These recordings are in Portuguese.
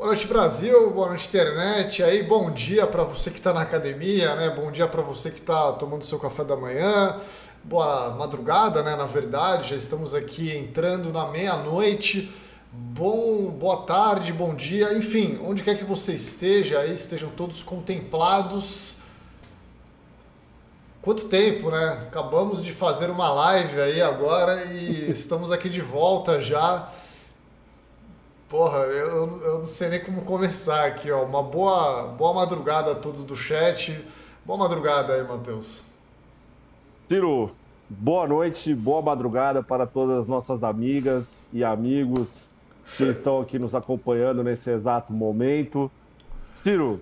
Boa noite, Brasil. Boa noite, internet. Aí, bom dia para você que está na academia, né? Bom dia para você que está tomando seu café da manhã. Boa madrugada, né? Na verdade, já estamos aqui entrando na meia-noite. Bom, boa tarde, bom dia. Enfim, onde quer que você esteja, aí estejam todos contemplados. Quanto tempo, né? Acabamos de fazer uma live aí agora e estamos aqui de volta já Porra, eu, eu não sei nem como começar aqui, ó. Uma boa, boa madrugada a todos do chat. Boa madrugada aí, Matheus. Ciro, boa noite, boa madrugada para todas as nossas amigas e amigos que estão aqui nos acompanhando nesse exato momento. Ciro,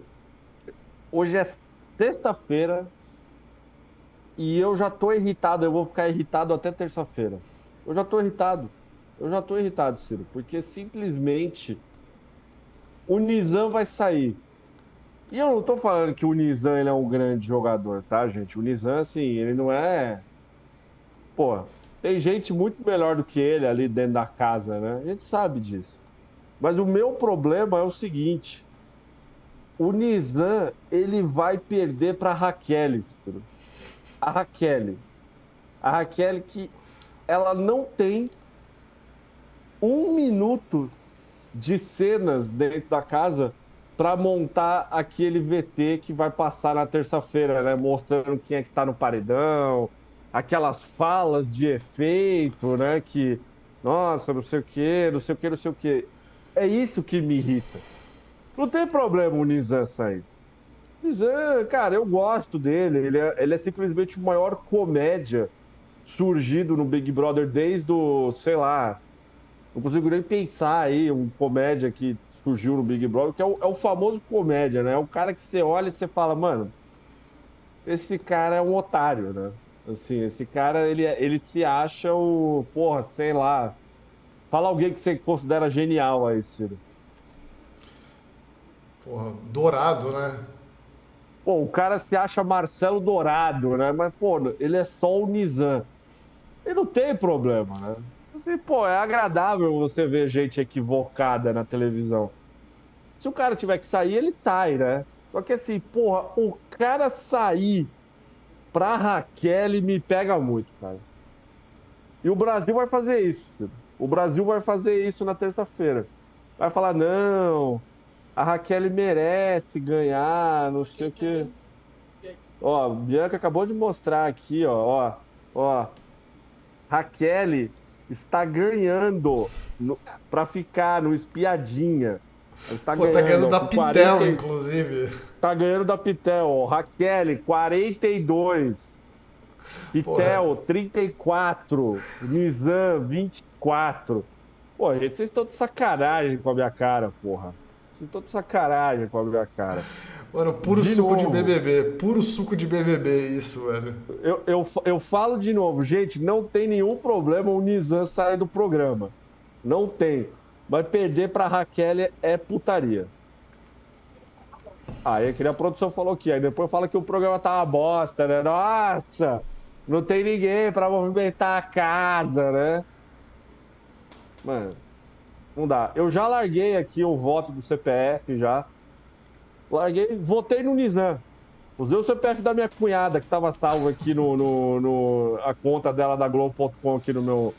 hoje é sexta-feira e eu já tô irritado, eu vou ficar irritado até terça-feira. Eu já tô irritado. Eu já tô irritado, Ciro, porque simplesmente o Nizam vai sair. E eu não tô falando que o Nizam ele é um grande jogador, tá, gente? O Nizam, assim, ele não é. Pô, tem gente muito melhor do que ele ali dentro da casa, né? A gente sabe disso. Mas o meu problema é o seguinte: o Nizam, ele vai perder pra Raquel, Ciro. A Raquel. A Raquel que ela não tem um minuto de cenas dentro da casa para montar aquele VT que vai passar na terça-feira, né? Mostrando quem é que tá no paredão, aquelas falas de efeito, né? Que, nossa, não sei o que, não sei o que, não sei o que. É isso que me irrita. Não tem problema o Nizam sair. Nizam, cara, eu gosto dele. Ele é, ele é simplesmente o maior comédia surgido no Big Brother desde o, sei lá, não consigo nem pensar aí um comédia que surgiu no Big Brother, que é o, é o famoso comédia, né? É o cara que você olha e você fala, mano, esse cara é um otário, né? Assim, esse cara, ele, ele se acha o, porra, sei lá. Fala alguém que você considera genial aí, Ciro. Porra, Dourado, né? Pô, o cara se acha Marcelo Dourado, né? Mas, pô, ele é só o Nizam. E não tem problema, né? Assim, pô, é agradável você ver gente equivocada na televisão. Se o cara tiver que sair, ele sai, né? Só que assim, porra, o cara sair pra Raquel me pega muito, cara. E o Brasil vai fazer isso. O Brasil vai fazer isso na terça-feira. Vai falar, não, a Raquel merece ganhar, não sei o que. Ó, Bianca acabou de mostrar aqui, ó, ó, ó. Raquel está ganhando para ficar no espiadinha. Está Pô, ganhando, tá ganhando da Pitel, 40, inclusive. Tá ganhando da Pitel. Raquel, 42. Pitel, Porra. 34. Nizam, 24. Pô, gente, vocês estão de sacanagem com a minha cara, porra. Vocês estão de sacanagem com a minha cara. Mano, puro de suco novo. de BBB. Puro suco de BBB, isso, velho. Eu, eu, eu falo de novo, gente, não tem nenhum problema o Nizam sair do programa. Não tem. Mas perder pra Raquel é putaria. Aí que a produção falou aqui. Aí depois fala que o programa tá uma bosta, né? Nossa! Não tem ninguém pra movimentar a casa, né? Mano, não dá. Eu já larguei aqui o voto do CPF já. Larguei, votei no Nizam. Usei o CPF da minha cunhada, que estava salvo aqui no, no, no, a conta dela da Globo.com aqui no meu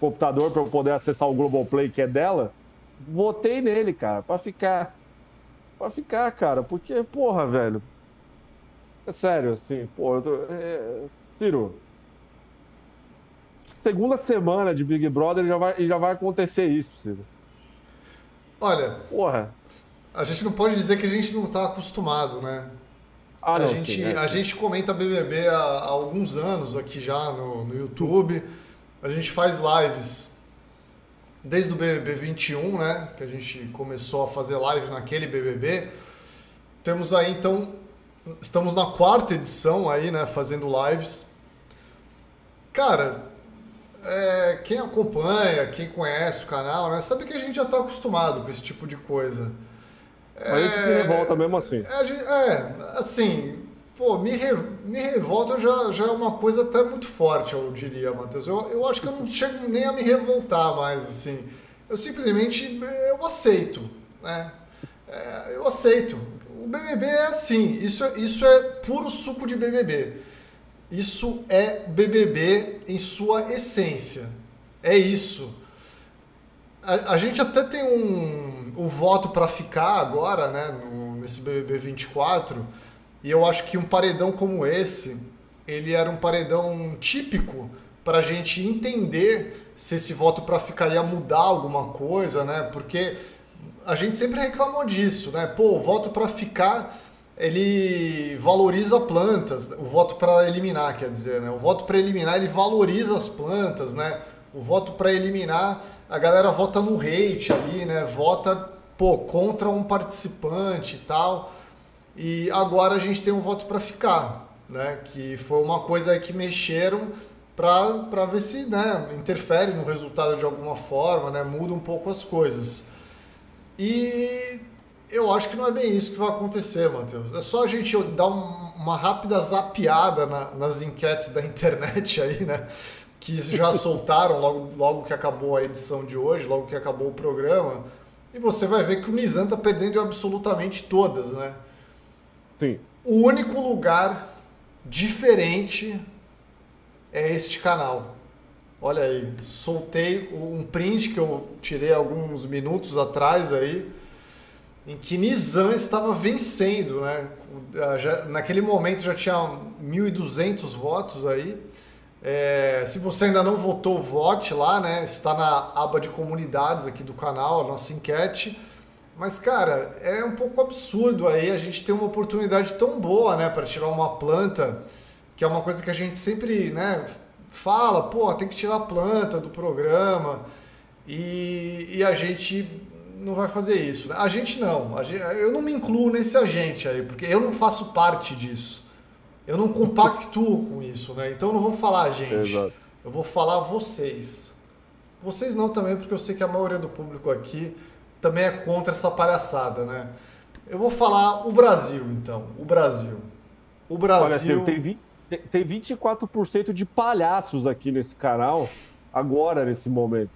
computador para eu poder acessar o Globoplay que é dela. Votei nele, cara, para ficar. Pra ficar, cara, porque, porra, velho. É sério, assim, pô, eu tô, é, Ciro. Segunda semana de Big Brother já vai, já vai acontecer isso, Ciro. Olha. Porra. A gente não pode dizer que a gente não está acostumado, né? Ah, não, a, gente, sim, é, a gente comenta BBB há, há, alguns anos aqui já no, no YouTube. A gente faz lives desde o BBB 21, né? Que a gente começou a fazer live naquele BBB. Temos aí, então, estamos na quarta edição aí, né? Fazendo lives. Cara, é, quem acompanha, quem conhece o canal, né? Sabe que a gente já está acostumado com esse tipo de coisa. Mas a gente se revolta mesmo assim. É, é assim, pô, me, re, me revolta já, já é uma coisa até muito forte, eu diria, Matheus. Eu, eu acho que eu não chego nem a me revoltar mais, assim. Eu simplesmente eu aceito, né? É, eu aceito. O BBB é assim, isso, isso é puro suco de BBB. Isso é BBB em sua essência. É isso. A, a gente até tem um, um voto para ficar agora, né, no, nesse BBB 24, e eu acho que um paredão como esse, ele era um paredão típico para a gente entender se esse voto para ficar ia mudar alguma coisa, né? Porque a gente sempre reclamou disso, né? Pô, o voto para ficar ele valoriza plantas, o voto para eliminar, quer dizer, né? O voto para eliminar ele valoriza as plantas, né? O voto para eliminar, a galera vota no hate ali, né? Vota, pô, contra um participante e tal. E agora a gente tem um voto para ficar, né? Que foi uma coisa que mexeram para ver se né, interfere no resultado de alguma forma, né? Muda um pouco as coisas. E eu acho que não é bem isso que vai acontecer, Matheus. É só a gente dar um, uma rápida zapiada na, nas enquetes da internet aí, né? Que já soltaram logo, logo que acabou a edição de hoje, logo que acabou o programa. E você vai ver que o Nizam tá perdendo absolutamente todas, né? Sim. O único lugar diferente é este canal. Olha aí, soltei um print que eu tirei alguns minutos atrás aí em que Nizam estava vencendo, né? Já, naquele momento já tinha 1.200 votos aí. É, se você ainda não votou, vote lá, né? Está na aba de comunidades aqui do canal, a nossa enquete. Mas, cara, é um pouco absurdo aí a gente ter uma oportunidade tão boa, né, para tirar uma planta, que é uma coisa que a gente sempre, né, fala, pô, tem que tirar a planta do programa. E, e a gente não vai fazer isso. Né? A gente não. A gente, eu não me incluo nesse agente aí, porque eu não faço parte disso. Eu não compactuo com isso, né? Então eu não vou falar a gente. Exato. Eu vou falar vocês. Vocês não também, porque eu sei que a maioria do público aqui também é contra essa palhaçada, né? Eu vou falar o Brasil, então. O Brasil. O Brasil. Olha, tem, tem 24% de palhaços aqui nesse canal, agora, nesse momento.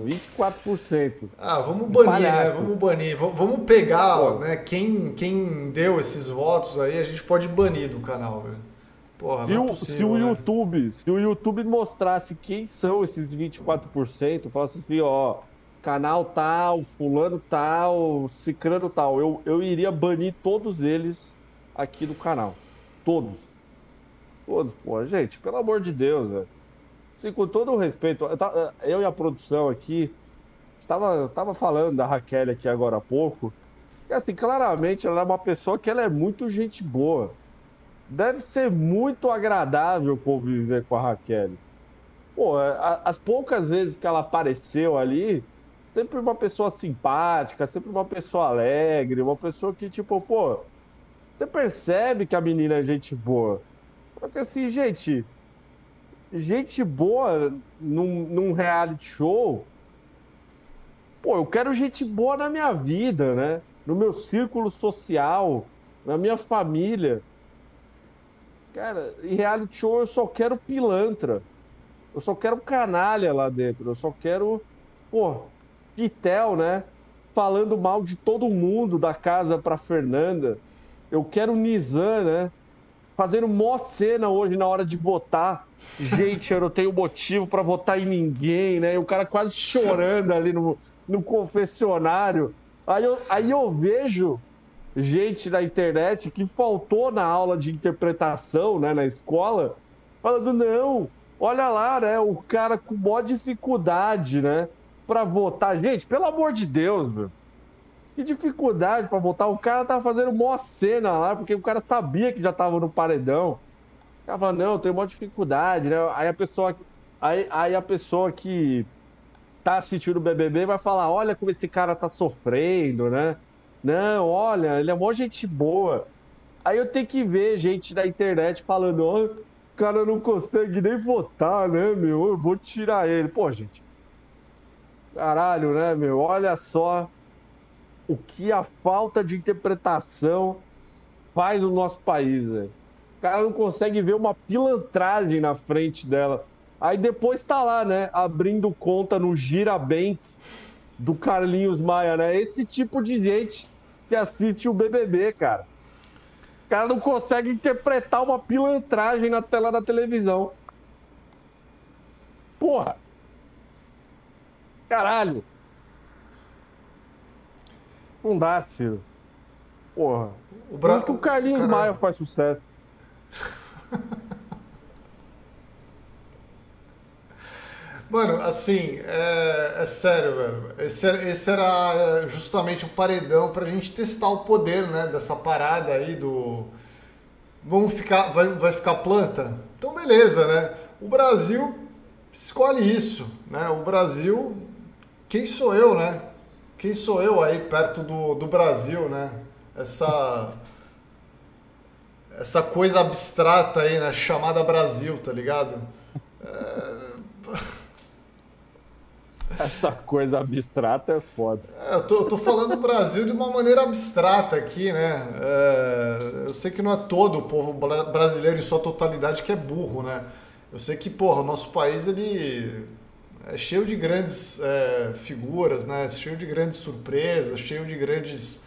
24%. Ah, vamos banir, né? Vamos banir. Vamos pegar, ó, né? Quem, quem deu esses votos aí, a gente pode banir do canal, velho. Porra, se, é possível, se o né? YouTube, se o YouTube mostrasse quem são esses 24%, falasse assim, ó, canal tal, fulano tal, cicrano tal, eu, eu iria banir todos eles aqui do canal. Todos. Todos, pô, gente, pelo amor de Deus, velho com todo o respeito, eu, eu e a produção aqui, estava, estava falando da Raquel aqui agora há pouco, e assim, claramente ela é uma pessoa que ela é muito gente boa. Deve ser muito agradável conviver com a Raquel. Pô, as poucas vezes que ela apareceu ali, sempre uma pessoa simpática, sempre uma pessoa alegre, uma pessoa que, tipo, pô, você percebe que a menina é gente boa. Porque assim, gente, gente boa num, num reality show. Pô, eu quero gente boa na minha vida, né? No meu círculo social, na minha família. Cara, em reality show eu só quero pilantra. Eu só quero canalha lá dentro. Eu só quero, pô, Pitel, né? Falando mal de todo mundo da casa pra Fernanda. Eu quero Nizam, né? Fazendo mó cena hoje na hora de votar. Gente, eu não tenho motivo para votar em ninguém, né? E o cara quase chorando ali no, no confessionário. Aí eu, aí eu vejo gente na internet que faltou na aula de interpretação, né, na escola, falando, não, olha lá, né, o cara com maior dificuldade, né, para votar. Gente, pelo amor de Deus, meu. Que dificuldade para voltar. O cara tava fazendo mó cena lá, porque o cara sabia que já tava no paredão. O cara não, tem uma dificuldade, né? Aí a pessoa. Aí, aí a pessoa que tá assistindo o BBB vai falar: olha como esse cara tá sofrendo, né? Não, olha, ele é mó gente boa. Aí eu tenho que ver gente da internet falando: oh, o cara não consegue nem votar, né, meu? Eu vou tirar ele. Pô, gente. Caralho, né, meu? Olha só o que a falta de interpretação faz no nosso país, velho. O cara não consegue ver uma pilantragem na frente dela. Aí depois tá lá, né? Abrindo conta no Girabank do Carlinhos Maia, né? Esse tipo de gente que assiste o BBB, cara. O cara não consegue interpretar uma pilantragem na tela da televisão. Porra! Caralho! Não dá, Ciro. Porra. O Bra... Por isso que o Carlinhos Caralho. Maia faz sucesso. Mano, assim, é, é sério, velho. Esse, esse, era é, justamente o paredão pra gente testar o poder, né? Dessa parada aí do. Vamos ficar. Vai, vai ficar planta? Então, beleza, né? O Brasil escolhe isso, né? O Brasil. Quem sou eu, né? Quem sou eu aí perto do, do Brasil, né? Essa. Essa coisa abstrata aí, né? Chamada Brasil, tá ligado? É essa coisa abstrata é foda. É, eu, tô, eu tô falando Brasil de uma maneira abstrata aqui, né? É, eu sei que não é todo o povo brasileiro em sua totalidade que é burro, né? Eu sei que, porra, o nosso país, ele é cheio de grandes é, figuras, né? Cheio de grandes surpresas, cheio de grandes...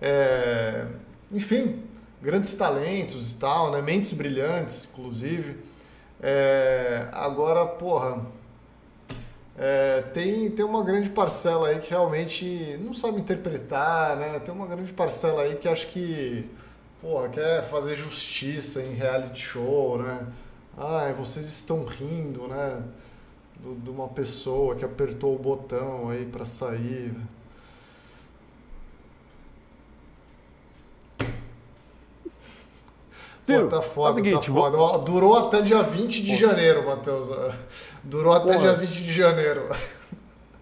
É, enfim, grandes talentos e tal, né? Mentes brilhantes, inclusive. É, agora, porra é, tem, tem uma grande parcela aí que realmente não sabe interpretar, né? Tem uma grande parcela aí que acho que porra, quer fazer justiça em reality show, né? Ah, vocês estão rindo, né? De uma pessoa que apertou o botão aí para sair. Ciro, Pô, tá foda, é seguinte, tá foda. Vou... Durou até dia 20 de janeiro, Matheus. Durou até dia 20 de janeiro.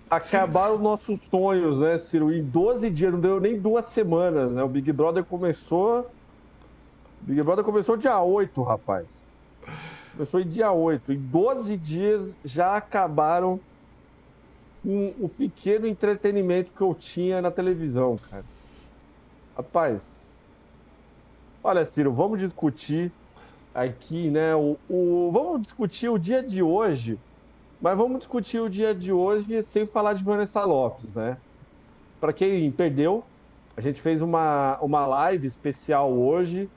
Acabaram nossos sonhos, né, Ciro? Em 12 dias, não deu nem duas semanas, né? O Big Brother começou. Big Brother começou dia 8, rapaz. Começou em dia 8. Em 12 dias já acabaram com o pequeno entretenimento que eu tinha na televisão, cara. Rapaz, Olha, Ciro, vamos discutir aqui, né? O, o, vamos discutir o dia de hoje, mas vamos discutir o dia de hoje sem falar de Vanessa Lopes, né? Para quem perdeu, a gente fez uma, uma live especial hoje,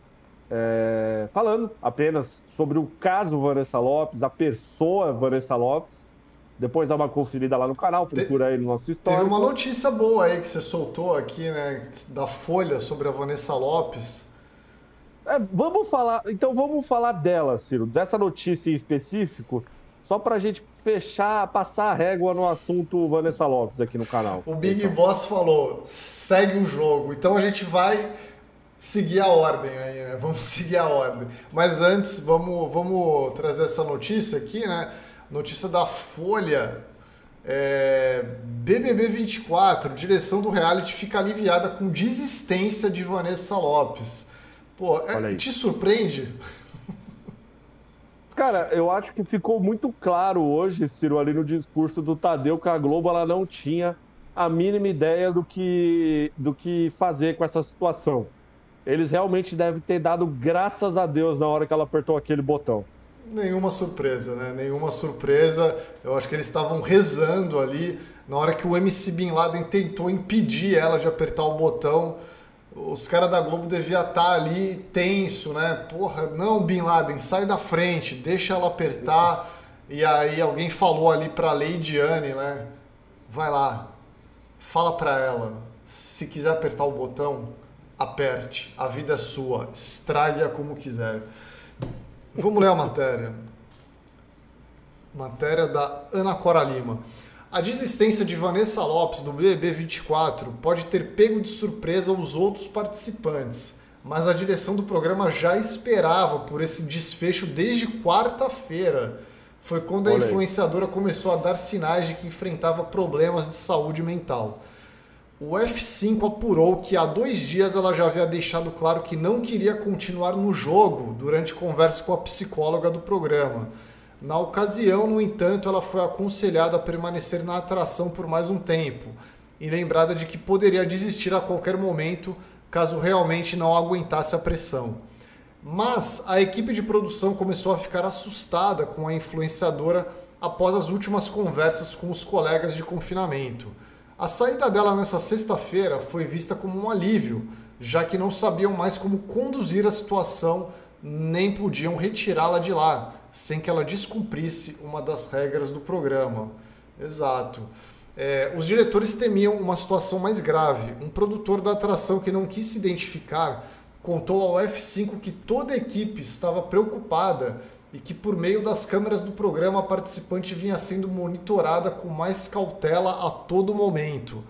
é, falando apenas sobre o caso Vanessa Lopes, a pessoa Vanessa Lopes. Depois dá uma conferida lá no canal, procura aí no nosso histórico. Teve uma notícia boa aí que você soltou aqui, né, da Folha sobre a Vanessa Lopes. É, vamos falar, então vamos falar dela, Ciro, dessa notícia em específico, só para a gente fechar, passar a régua no assunto Vanessa Lopes aqui no canal. O Big então. Boss falou, segue o jogo. Então a gente vai seguir a ordem aí, né? Vamos seguir a ordem. Mas antes, vamos, vamos trazer essa notícia aqui, né? Notícia da Folha. É, BBB 24, direção do reality fica aliviada com desistência de Vanessa Lopes. Pô, é, te surpreende? Cara, eu acho que ficou muito claro hoje, Ciro, ali no discurso do Tadeu, que a Globo ela não tinha a mínima ideia do que, do que fazer com essa situação. Eles realmente devem ter dado graças a Deus na hora que ela apertou aquele botão. Nenhuma surpresa, né? Nenhuma surpresa. Eu acho que eles estavam rezando ali na hora que o MC Bin Laden tentou impedir ela de apertar o botão os caras da Globo deviam estar tá ali tenso, né? Porra, não, Bin Laden, sai da frente, deixa ela apertar. E aí alguém falou ali pra Leidiane, né? Vai lá, fala pra ela, se quiser apertar o botão, aperte, a vida é sua, estrague-a como quiser. Vamos ler a matéria. Matéria da Ana Cora Lima. A desistência de Vanessa Lopes do BBB 24 pode ter pego de surpresa os outros participantes, mas a direção do programa já esperava por esse desfecho desde quarta-feira. Foi quando a influenciadora começou a dar sinais de que enfrentava problemas de saúde mental. O F5 apurou que há dois dias ela já havia deixado claro que não queria continuar no jogo durante conversa com a psicóloga do programa. Na ocasião, no entanto, ela foi aconselhada a permanecer na atração por mais um tempo e lembrada de que poderia desistir a qualquer momento caso realmente não aguentasse a pressão. Mas a equipe de produção começou a ficar assustada com a influenciadora após as últimas conversas com os colegas de confinamento. A saída dela nessa sexta-feira foi vista como um alívio, já que não sabiam mais como conduzir a situação nem podiam retirá-la de lá, sem que ela descumprisse uma das regras do programa. Exato. É, os diretores temiam uma situação mais grave. Um produtor da atração que não quis se identificar contou ao F5 que toda a equipe estava preocupada e que por meio das câmeras do programa a participante vinha sendo monitorada com mais cautela a todo momento.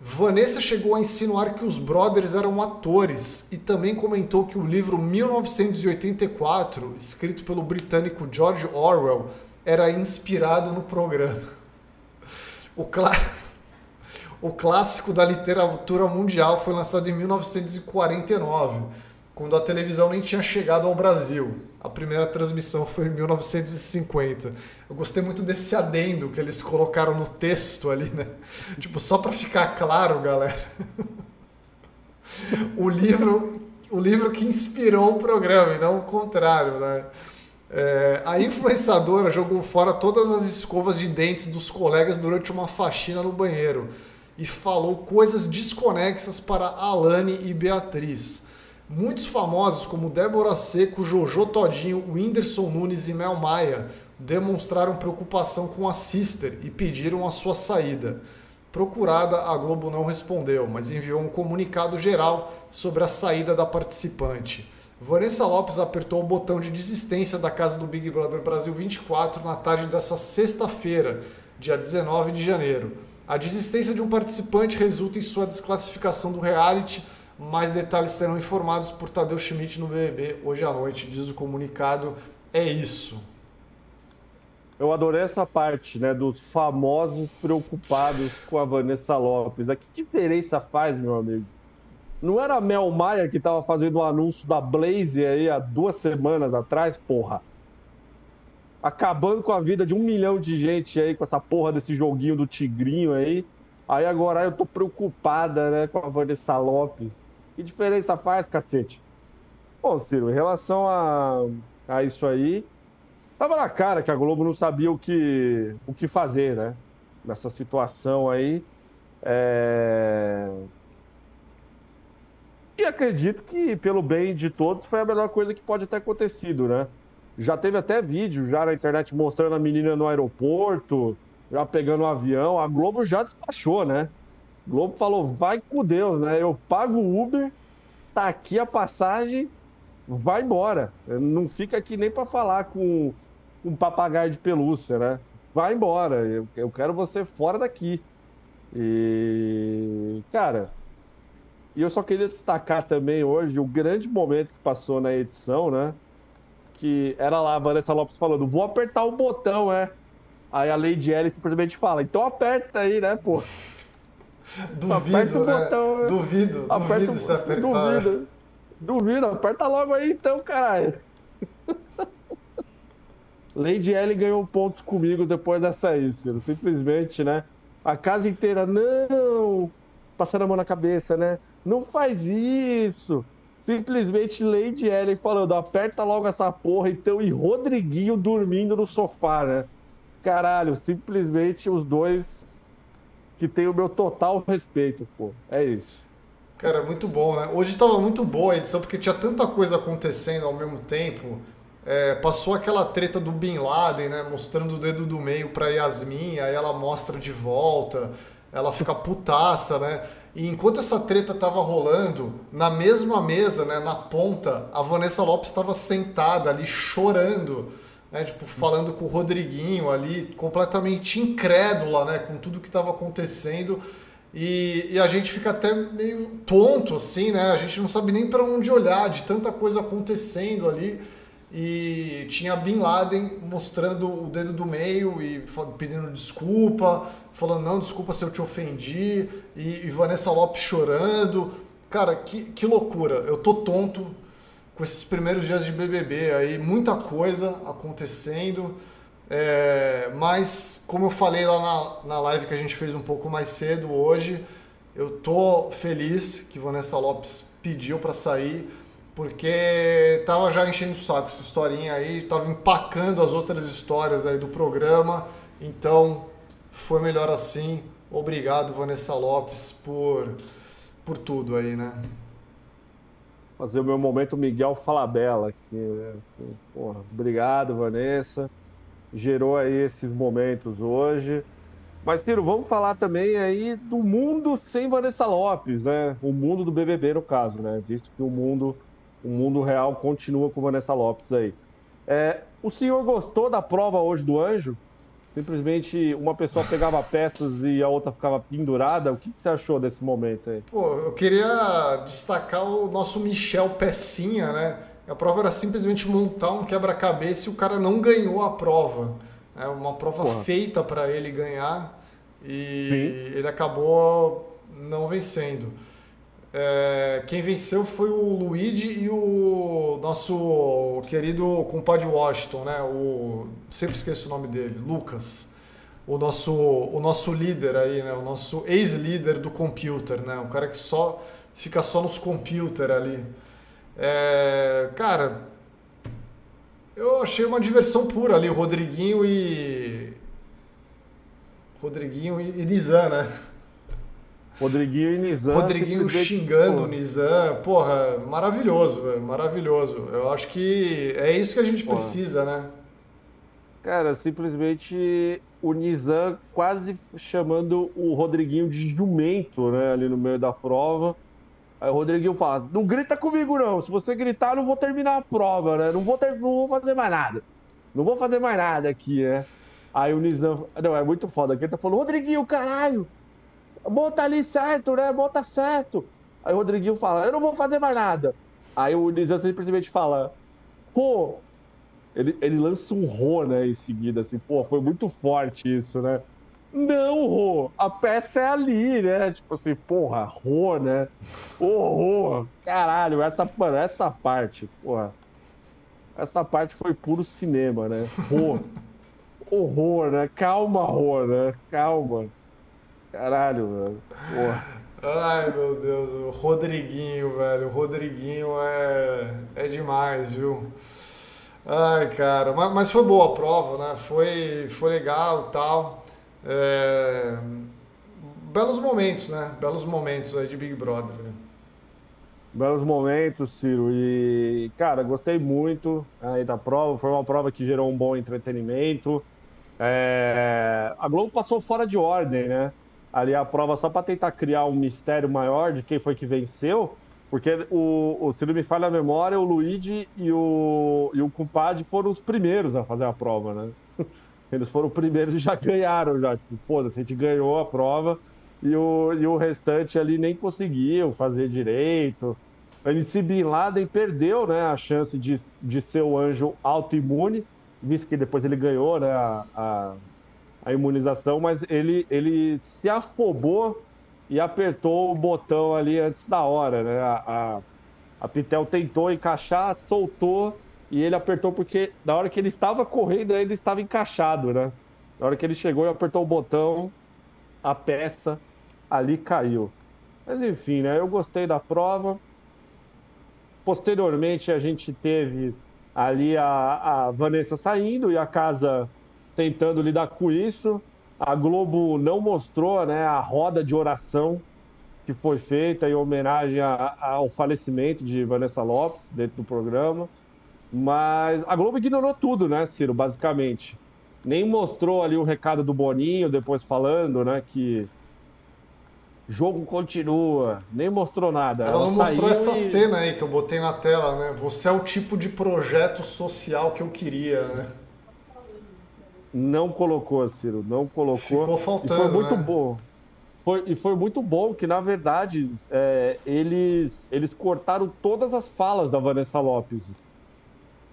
Vanessa chegou a insinuar que os brothers eram atores e também comentou que o livro 1984, escrito pelo britânico George Orwell, era inspirado no programa. O, clá... o clássico da literatura mundial foi lançado em 1949 quando a televisão nem tinha chegado ao Brasil. A primeira transmissão foi em 1950. Eu gostei muito desse adendo que eles colocaram no texto ali, né? Tipo, só para ficar claro, galera. o livro, o livro que inspirou o programa e não o contrário, né? É, a influenciadora jogou fora todas as escovas de dentes dos colegas durante uma faxina no banheiro e falou coisas desconexas para Alane e Beatriz. Muitos famosos como Débora Seco, Jojo Todinho, Whindersson Nunes e Mel Maia demonstraram preocupação com a Sister e pediram a sua saída. Procurada, a Globo não respondeu, mas enviou um comunicado geral sobre a saída da participante. Vanessa Lopes apertou o botão de desistência da casa do Big Brother Brasil 24 na tarde dessa sexta-feira, dia 19 de janeiro. A desistência de um participante resulta em sua desclassificação do reality mais detalhes serão informados por Tadeu Schmidt no BBB hoje à noite, diz o comunicado. É isso. Eu adorei essa parte, né, dos famosos preocupados com a Vanessa Lopes. A que diferença faz, meu amigo? Não era a Mel Maia que estava fazendo o um anúncio da Blaze aí há duas semanas atrás, porra? Acabando com a vida de um milhão de gente aí com essa porra desse joguinho do Tigrinho aí. Aí agora eu tô preocupada, né, com a Vanessa Lopes. Que diferença faz, cacete? Bom, Ciro, em relação a, a isso aí, tava na cara que a Globo não sabia o que, o que fazer, né? Nessa situação aí. É... E acredito que, pelo bem de todos, foi a melhor coisa que pode ter acontecido, né? Já teve até vídeo já na internet mostrando a menina no aeroporto, já pegando o um avião. A Globo já despachou, né? Globo falou, vai com Deus, né? Eu pago o Uber, tá aqui a passagem, vai embora. Não fica aqui nem para falar com um papagaio de pelúcia, né? Vai embora, eu, eu quero você fora daqui. E, cara, e eu só queria destacar também hoje o grande momento que passou na edição, né? Que era lá a Vanessa Lopes falando, vou apertar o botão, é. Aí a Lady Ellie simplesmente fala, então aperta aí, né, pô? Duvido, né? Botão, duvido, aperta, duvido se apertar. Duvido, duvido, aperta logo aí então, caralho. Lady L ganhou pontos comigo depois dessa isso. Simplesmente, né? A casa inteira, não! Passando a mão na cabeça, né? Não faz isso! Simplesmente Lady Ellen falando, aperta logo essa porra então, e Rodriguinho dormindo no sofá, né? Caralho, simplesmente os dois que tem o meu total respeito, pô. É isso. Cara, muito bom, né? Hoje tava muito boa a edição, porque tinha tanta coisa acontecendo ao mesmo tempo. É, passou aquela treta do Bin Laden, né? Mostrando o dedo do meio pra Yasmin, aí ela mostra de volta, ela fica putaça, né? E enquanto essa treta tava rolando, na mesma mesa, né, na ponta, a Vanessa Lopes estava sentada ali chorando né, tipo, falando com o Rodriguinho ali, completamente incrédula, né, com tudo que estava acontecendo. E, e, a gente fica até meio tonto, assim, né? A gente não sabe nem para onde olhar, de tanta coisa acontecendo ali. E tinha Bin Laden mostrando o dedo do meio e pedindo desculpa, falando, não, desculpa se eu te ofendi. E, e Vanessa Lopes chorando. Cara, que, que loucura. Eu tô tonto, com esses primeiros dias de BBB aí, muita coisa acontecendo. É, mas, como eu falei lá na, na live que a gente fez um pouco mais cedo hoje, eu tô feliz que Vanessa Lopes pediu para sair, porque tava já enchendo o saco essa historinha aí, tava empacando as outras histórias aí do programa. Então, foi melhor assim. Obrigado, Vanessa Lopes, por, por tudo aí, né? Fazer o meu momento Miguel Falabella aqui? Assim, porra, obrigado, Vanessa. Gerou aí esses momentos hoje. Mas, Tiro, vamos falar também aí do mundo sem Vanessa Lopes, né? O mundo do BBB, no caso, né? Visto que o mundo, o mundo real continua com Vanessa Lopes aí. É, o senhor gostou da prova hoje do anjo? Simplesmente uma pessoa pegava peças e a outra ficava pendurada. O que, que você achou desse momento aí? Pô, eu queria destacar o nosso Michel Pecinha, né? A prova era simplesmente montar um quebra-cabeça e o cara não ganhou a prova. É uma prova Porra. feita para ele ganhar e Sim. ele acabou não vencendo. É, quem venceu foi o Luigi e o nosso querido compadre Washington, né? O sempre esqueço o nome dele, Lucas. O nosso, o nosso líder aí, né? O nosso ex-líder do computer, né? O cara que só fica só nos computer ali. É, cara, eu achei uma diversão pura ali, o Rodriguinho e. Rodriguinho e, Nizam, né? Rodriguinho e Nizam. Rodriguinho xingando o Nizam. Porra, maravilhoso, velho. Maravilhoso. Eu acho que é isso que a gente Porra. precisa, né? Cara, simplesmente o Nizam quase chamando o Rodriguinho de jumento, né? Ali no meio da prova. Aí o Rodriguinho fala: não grita comigo, não. Se você gritar, eu não vou terminar a prova, né? Não vou, ter, não vou fazer mais nada. Não vou fazer mais nada aqui, né? Aí o Nizam. Não, é muito foda. Aqui ele tá falando: Rodriguinho, caralho! Bota ali certo, né? Bota certo. Aí o Rodriguinho fala: eu não vou fazer mais nada. Aí o Nizam simplesmente fala: pô. Ele, ele lança um ro, né? Em seguida, assim, pô, foi muito forte isso, né? Não, Rô, a peça é ali, né? Tipo assim, porra, Rô, né? Horror! Caralho, essa, mano, essa parte, porra. Essa parte foi puro cinema, né? Rô. Horror, né? Calma, Rô, né? Calma. Caralho, mano. Porra. Ai, meu Deus, o Rodriguinho, velho. O Rodriguinho é, é demais, viu? Ai, cara, mas, mas foi boa a prova, né? Foi, foi legal e tal. É... Belos momentos, né? Belos momentos aí de Big Brother. Né? Belos momentos, Ciro. E, cara, gostei muito aí da prova. Foi uma prova que gerou um bom entretenimento. É... A Globo passou fora de ordem, né? Ali a prova só para tentar criar um mistério maior de quem foi que venceu. Porque o, o se não me falha a memória, o Luigi e o, e o compadre foram os primeiros a fazer a prova, né? Eles foram primeiros e já ganharam, já. Tipo, foda-se, a gente ganhou a prova e o, e o restante ali nem conseguiu fazer direito. O MC Bin Laden perdeu né, a chance de, de ser o anjo autoimune, visto que depois ele ganhou né, a, a, a imunização, mas ele, ele se afobou e apertou o botão ali antes da hora. Né? A, a, a Pitel tentou encaixar, soltou e ele apertou porque na hora que ele estava correndo, ele estava encaixado, né? Na hora que ele chegou e apertou o botão, a peça ali caiu. Mas enfim, né? Eu gostei da prova. Posteriormente, a gente teve ali a, a Vanessa saindo e a casa tentando lidar com isso. A Globo não mostrou né, a roda de oração que foi feita em homenagem a, a, ao falecimento de Vanessa Lopes dentro do programa. Mas a Globo ignorou tudo, né, Ciro, basicamente. Nem mostrou ali o recado do Boninho depois falando, né, que jogo continua. Nem mostrou nada. Ela, Ela não mostrou essa e... cena aí que eu botei na tela, né? Você é o tipo de projeto social que eu queria, né? Não colocou, Ciro, não colocou. Ficou faltando, e foi muito né? bom. Foi, e foi muito bom que, na verdade, é, eles, eles cortaram todas as falas da Vanessa Lopes.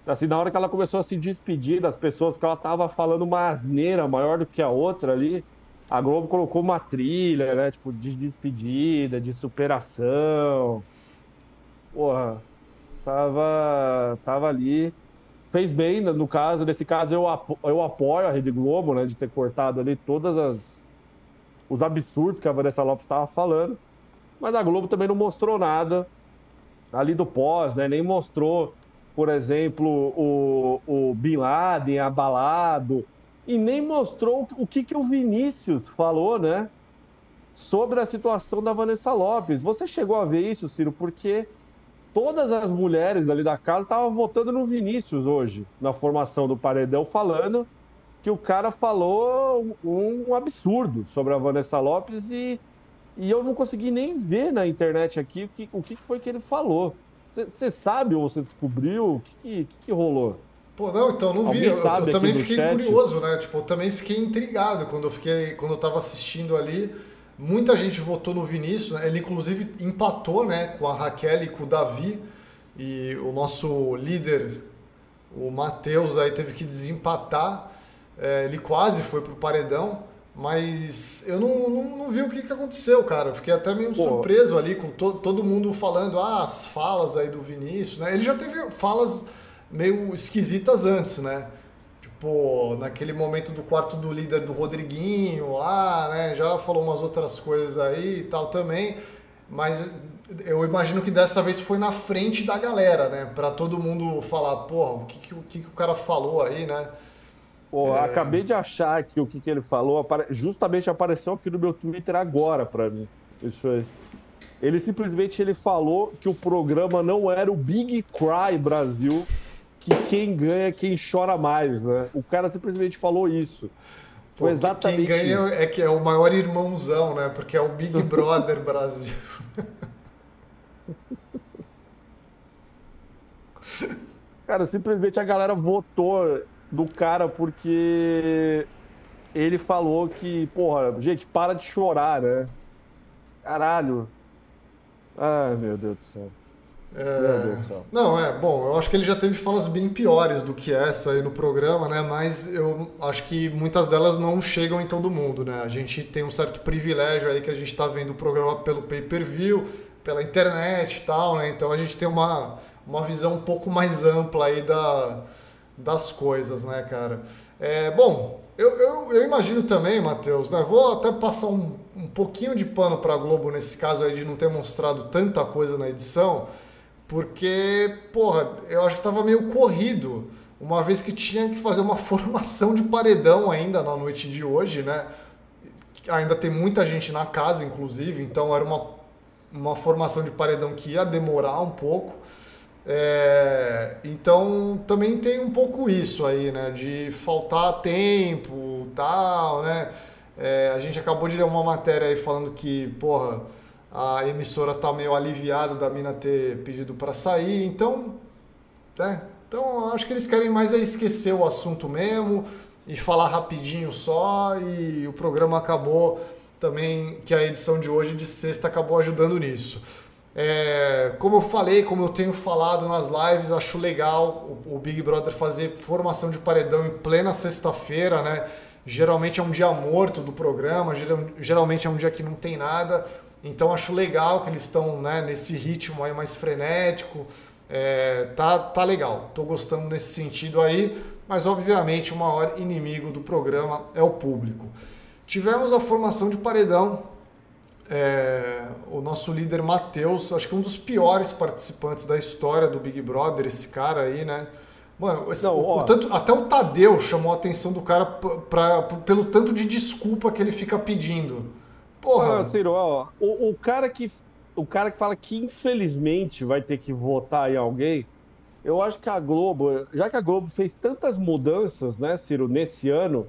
Assim, na hora que ela começou a se despedir das pessoas, que ela tava falando uma asneira maior do que a outra ali, a Globo colocou uma trilha, né? Tipo, de despedida, de superação. Porra, tava, tava ali. Fez bem, no caso, nesse caso eu, apo eu apoio a Rede Globo, né? De ter cortado ali todas as os absurdos que a Vanessa Lopes estava falando. Mas a Globo também não mostrou nada ali do pós, né? Nem mostrou por exemplo, o, o Bin Laden abalado. e nem mostrou o que, que o Vinícius falou, né? Sobre a situação da Vanessa Lopes. Você chegou a ver isso, Ciro? Porque todas as mulheres ali da casa estavam votando no Vinícius hoje, na formação do Paredão, falando que o cara falou um, um absurdo sobre a Vanessa Lopes e, e eu não consegui nem ver na internet aqui o que, o que foi que ele falou. Você sabe ou você descobriu? O que, que, que rolou? Pô, não, então não vi. Eu, eu também fiquei chat? curioso, né? Tipo, eu também fiquei intrigado quando eu fiquei, quando eu tava assistindo ali. Muita gente votou no Vinícius, né? ele inclusive empatou, né, com a Raquel e com o Davi. E o nosso líder, o Matheus, aí teve que desempatar. É, ele quase foi pro paredão, mas eu não, não, não, vi o que, que aconteceu, cara. Eu fiquei até meio Pô. surpreso ali com to, todo mundo falando ah, as falas aí do Vinícius, né? Ele já teve falas meio esquisitas antes, né? Tipo, naquele momento do quarto do líder do Rodriguinho lá, né? Já falou umas outras coisas aí e tal também. Mas eu imagino que dessa vez foi na frente da galera, né? Pra todo mundo falar, porra, o que, que, o, que, que o cara falou aí, né? Pô, é... acabei de achar que o que, que ele falou justamente apareceu aqui no meu Twitter agora para mim. Isso aí. Ele simplesmente ele falou que o programa não era o Big Cry Brasil, que quem ganha é quem chora mais, né? O cara simplesmente falou isso. Foi exatamente. Quem ganha é que é o maior irmãozão, né? Porque é o Big Brother Brasil. Cara, simplesmente a galera votou do cara porque ele falou que, porra, gente, para de chorar, né? Caralho. Ai, meu Deus do céu. É... Não, é, bom, eu acho que ele já teve falas bem piores do que essa aí no programa, né? Mas eu acho que muitas delas não chegam em todo mundo, né? A gente tem um certo privilégio aí que a gente tá vendo o programa pelo pay-per-view, pela internet e tal, né? Então a gente tem uma, uma visão um pouco mais ampla aí da, das coisas, né, cara? É, bom, eu, eu, eu imagino também, Matheus, né? Vou até passar um, um pouquinho de pano para a Globo nesse caso aí de não ter mostrado tanta coisa na edição porque, porra, eu acho que tava meio corrido, uma vez que tinha que fazer uma formação de paredão ainda na noite de hoje, né? Ainda tem muita gente na casa, inclusive, então era uma, uma formação de paredão que ia demorar um pouco. É, então também tem um pouco isso aí, né? De faltar tempo tal, né? É, a gente acabou de ler uma matéria aí falando que, porra a emissora tá meio aliviada da mina ter pedido para sair, então, né? Então, acho que eles querem mais é esquecer o assunto mesmo e falar rapidinho só e o programa acabou também que a edição de hoje de sexta acabou ajudando nisso. É, como eu falei, como eu tenho falado nas lives, acho legal o, o Big Brother fazer formação de paredão em plena sexta-feira, né? Geralmente é um dia morto do programa, geralmente é um dia que não tem nada. Então acho legal que eles estão né, nesse ritmo aí mais frenético. É, tá, tá legal, tô gostando nesse sentido aí, mas obviamente o maior inimigo do programa é o público. Tivemos a formação de paredão, é, o nosso líder Matheus, acho que um dos piores participantes da história do Big Brother, esse cara aí, né? Mano, esse, Não, o, o tanto, até o Tadeu chamou a atenção do cara pra, pra, pelo tanto de desculpa que ele fica pedindo. Porra! Ciro, ó, o, o, cara que, o cara que fala que infelizmente vai ter que votar em alguém, eu acho que a Globo, já que a Globo fez tantas mudanças, né, Ciro, nesse ano,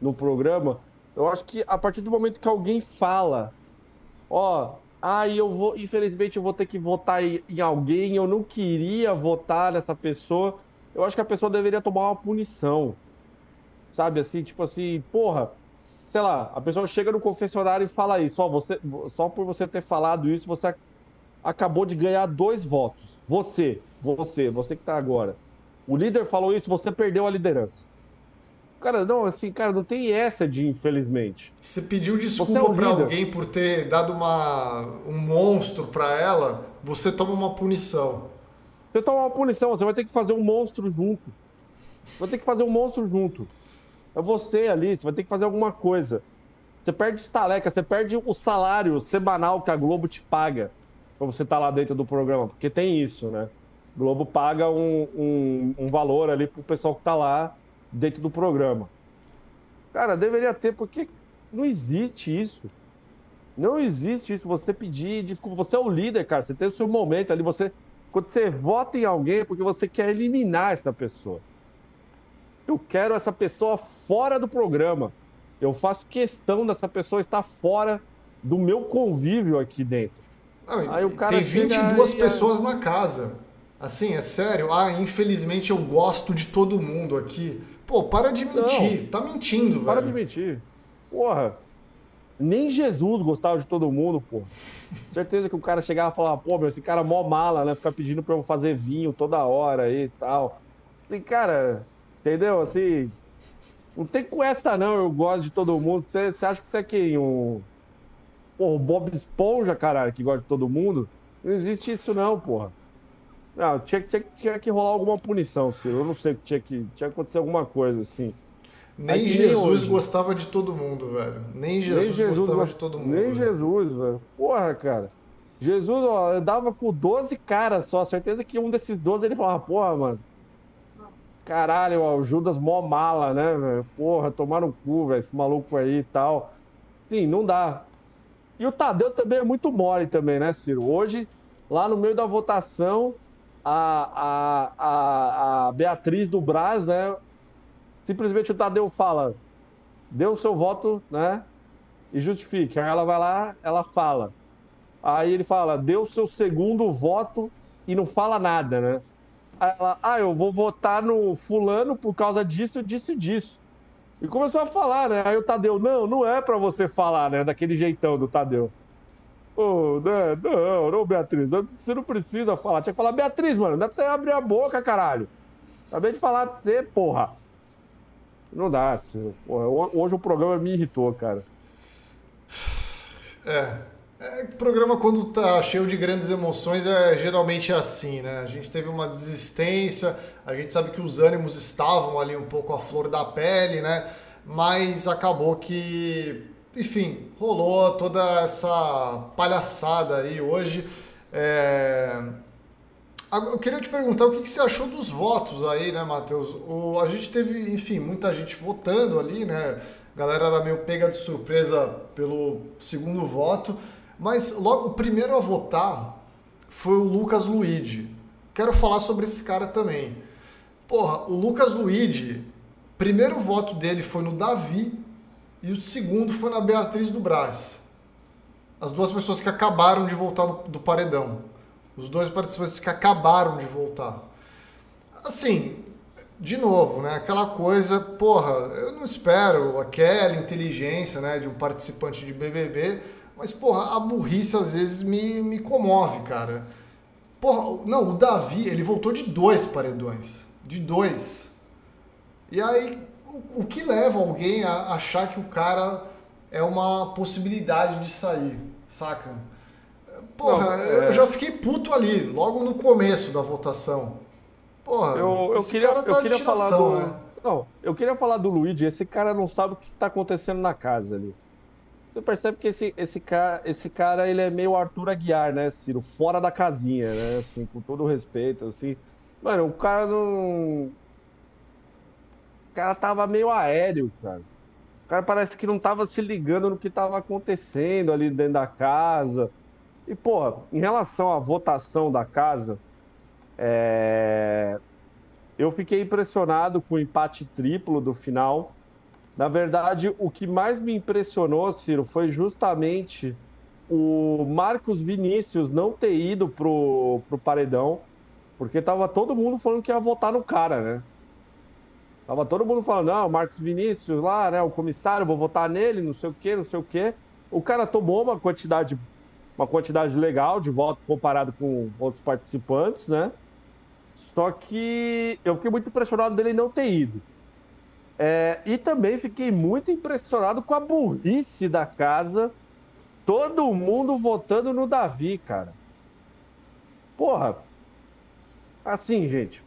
no programa, eu acho que a partir do momento que alguém fala, ó, ah, eu vou, infelizmente eu vou ter que votar em, em alguém, eu não queria votar nessa pessoa, eu acho que a pessoa deveria tomar uma punição. Sabe assim, tipo assim, porra, sei lá, a pessoa chega no confessionário e fala isso, só, você, só por você ter falado isso, você acabou de ganhar dois votos. Você, você, você que tá agora. O líder falou isso, você perdeu a liderança. Cara, não, assim, cara, não tem essa de infelizmente. Você pediu desculpa é para alguém por ter dado uma, um monstro para ela, você toma uma punição. Você toma uma punição, você vai ter que fazer um monstro junto. Vai ter que fazer um monstro junto. É você ali, você vai ter que fazer alguma coisa. Você perde estaleca, você perde o salário semanal que a Globo te paga pra você estar tá lá dentro do programa, porque tem isso, né? A Globo paga um, um, um valor ali pro pessoal que tá lá dentro do programa. Cara, deveria ter, porque não existe isso. Não existe isso. Você pedir, desculpa, você é o líder, cara. Você tem o seu momento ali. Você, quando você vota em alguém, é porque você quer eliminar essa pessoa. Eu quero essa pessoa fora do programa. Eu faço questão dessa pessoa estar fora do meu convívio aqui dentro. Não, aí o cara tem 22 e, pessoas na casa. Assim, é sério. Ah, infelizmente eu gosto de todo mundo aqui. Pô, para de mentir. Não, tá mentindo, para velho. Para de mentir. Porra. Nem Jesus gostava de todo mundo, pô. Certeza que o cara chegava e falava, pô, meu, esse cara é mó mala, né? Ficar pedindo pra eu fazer vinho toda hora aí e tal. Assim, cara, entendeu? Assim, não tem com essa não, eu gosto de todo mundo. Você acha que você é quem? Um... Porra, o Bob Esponja, caralho, que gosta de todo mundo? Não existe isso não, porra. Não, tinha, tinha, tinha que rolar alguma punição, Ciro. Eu não sei, tinha que, tinha que acontecer alguma coisa assim. Nem Jesus nem gostava de todo mundo, velho. Nem Jesus, nem Jesus gostava de todo mundo. Nem velho. Jesus, velho. Porra, cara. Jesus, ó, andava com 12 caras só. Certeza que um desses 12 ele falava, porra, mano. Caralho, o Judas mó mala, né, velho? Porra, tomaram cu, velho, esse maluco aí e tal. Sim, não dá. E o Tadeu também é muito mole também, né, Ciro? Hoje, lá no meio da votação, a, a, a, a Beatriz do Braz, né, simplesmente o Tadeu fala, dê o seu voto, né? E justifique. Aí ela vai lá, ela fala. Aí ele fala, dê o seu segundo voto e não fala nada, né? Ela, ah, eu vou votar no fulano por causa disso, disso e disso. E começou a falar, né? Aí o Tadeu, não, não é para você falar, né? Daquele jeitão do Tadeu. Oh, né? Não, não, Beatriz, você não precisa falar. Tinha que falar, Beatriz, mano, não é pra você abrir a boca, caralho. Acabei de falar pra você, porra. Não dá, assim, hoje o programa me irritou, cara. É. é. programa quando tá cheio de grandes emoções é geralmente assim, né? A gente teve uma desistência, a gente sabe que os ânimos estavam ali um pouco à flor da pele, né? Mas acabou que, enfim, rolou toda essa palhaçada aí hoje. É... Eu queria te perguntar o que você achou dos votos aí, né, Matheus? O, a gente teve, enfim, muita gente votando ali, né? A galera era meio pega de surpresa pelo segundo voto, mas logo o primeiro a votar foi o Lucas Luigi. Quero falar sobre esse cara também. Porra, o Lucas Luigi, primeiro voto dele foi no Davi e o segundo foi na Beatriz do Brás. As duas pessoas que acabaram de voltar do, paredão. Os dois participantes que acabaram de voltar. Assim, de novo, né? Aquela coisa, porra, eu não espero aquela inteligência, né, de um participante de BBB, mas porra, a burrice às vezes me, me comove, cara. Porra, não, o Davi, ele voltou de dois paredões, de dois. E aí, o, o que leva alguém a achar que o cara é uma possibilidade de sair, saca? Porra, não, é... eu já fiquei puto ali, logo no começo da votação. Porra, eu, eu queria, tá eu queria falar do. Né? Não, eu queria falar do Luigi. Esse cara não sabe o que está acontecendo na casa ali. Você percebe que esse, esse, cara, esse cara ele é meio Arthur Aguiar, né, Ciro? Fora da casinha, né? Assim, com todo o respeito, assim. Mano, o cara não. O cara tava meio aéreo, cara. O cara parece que não tava se ligando no que tava acontecendo ali dentro da casa. E, pô, em relação à votação da casa, é... eu fiquei impressionado com o empate triplo do final. Na verdade, o que mais me impressionou, Ciro, foi justamente o Marcos Vinícius não ter ido pro, pro paredão, porque tava todo mundo falando que ia votar no cara, né? Tava todo mundo falando, não, Marcos Vinícius lá, né, o comissário, vou votar nele, não sei o quê, não sei o quê. O cara tomou uma quantidade uma quantidade legal de votos comparado com outros participantes, né? Só que eu fiquei muito impressionado dele não ter ido. É, e também fiquei muito impressionado com a burrice da casa. Todo mundo votando no Davi, cara. Porra. Assim, gente.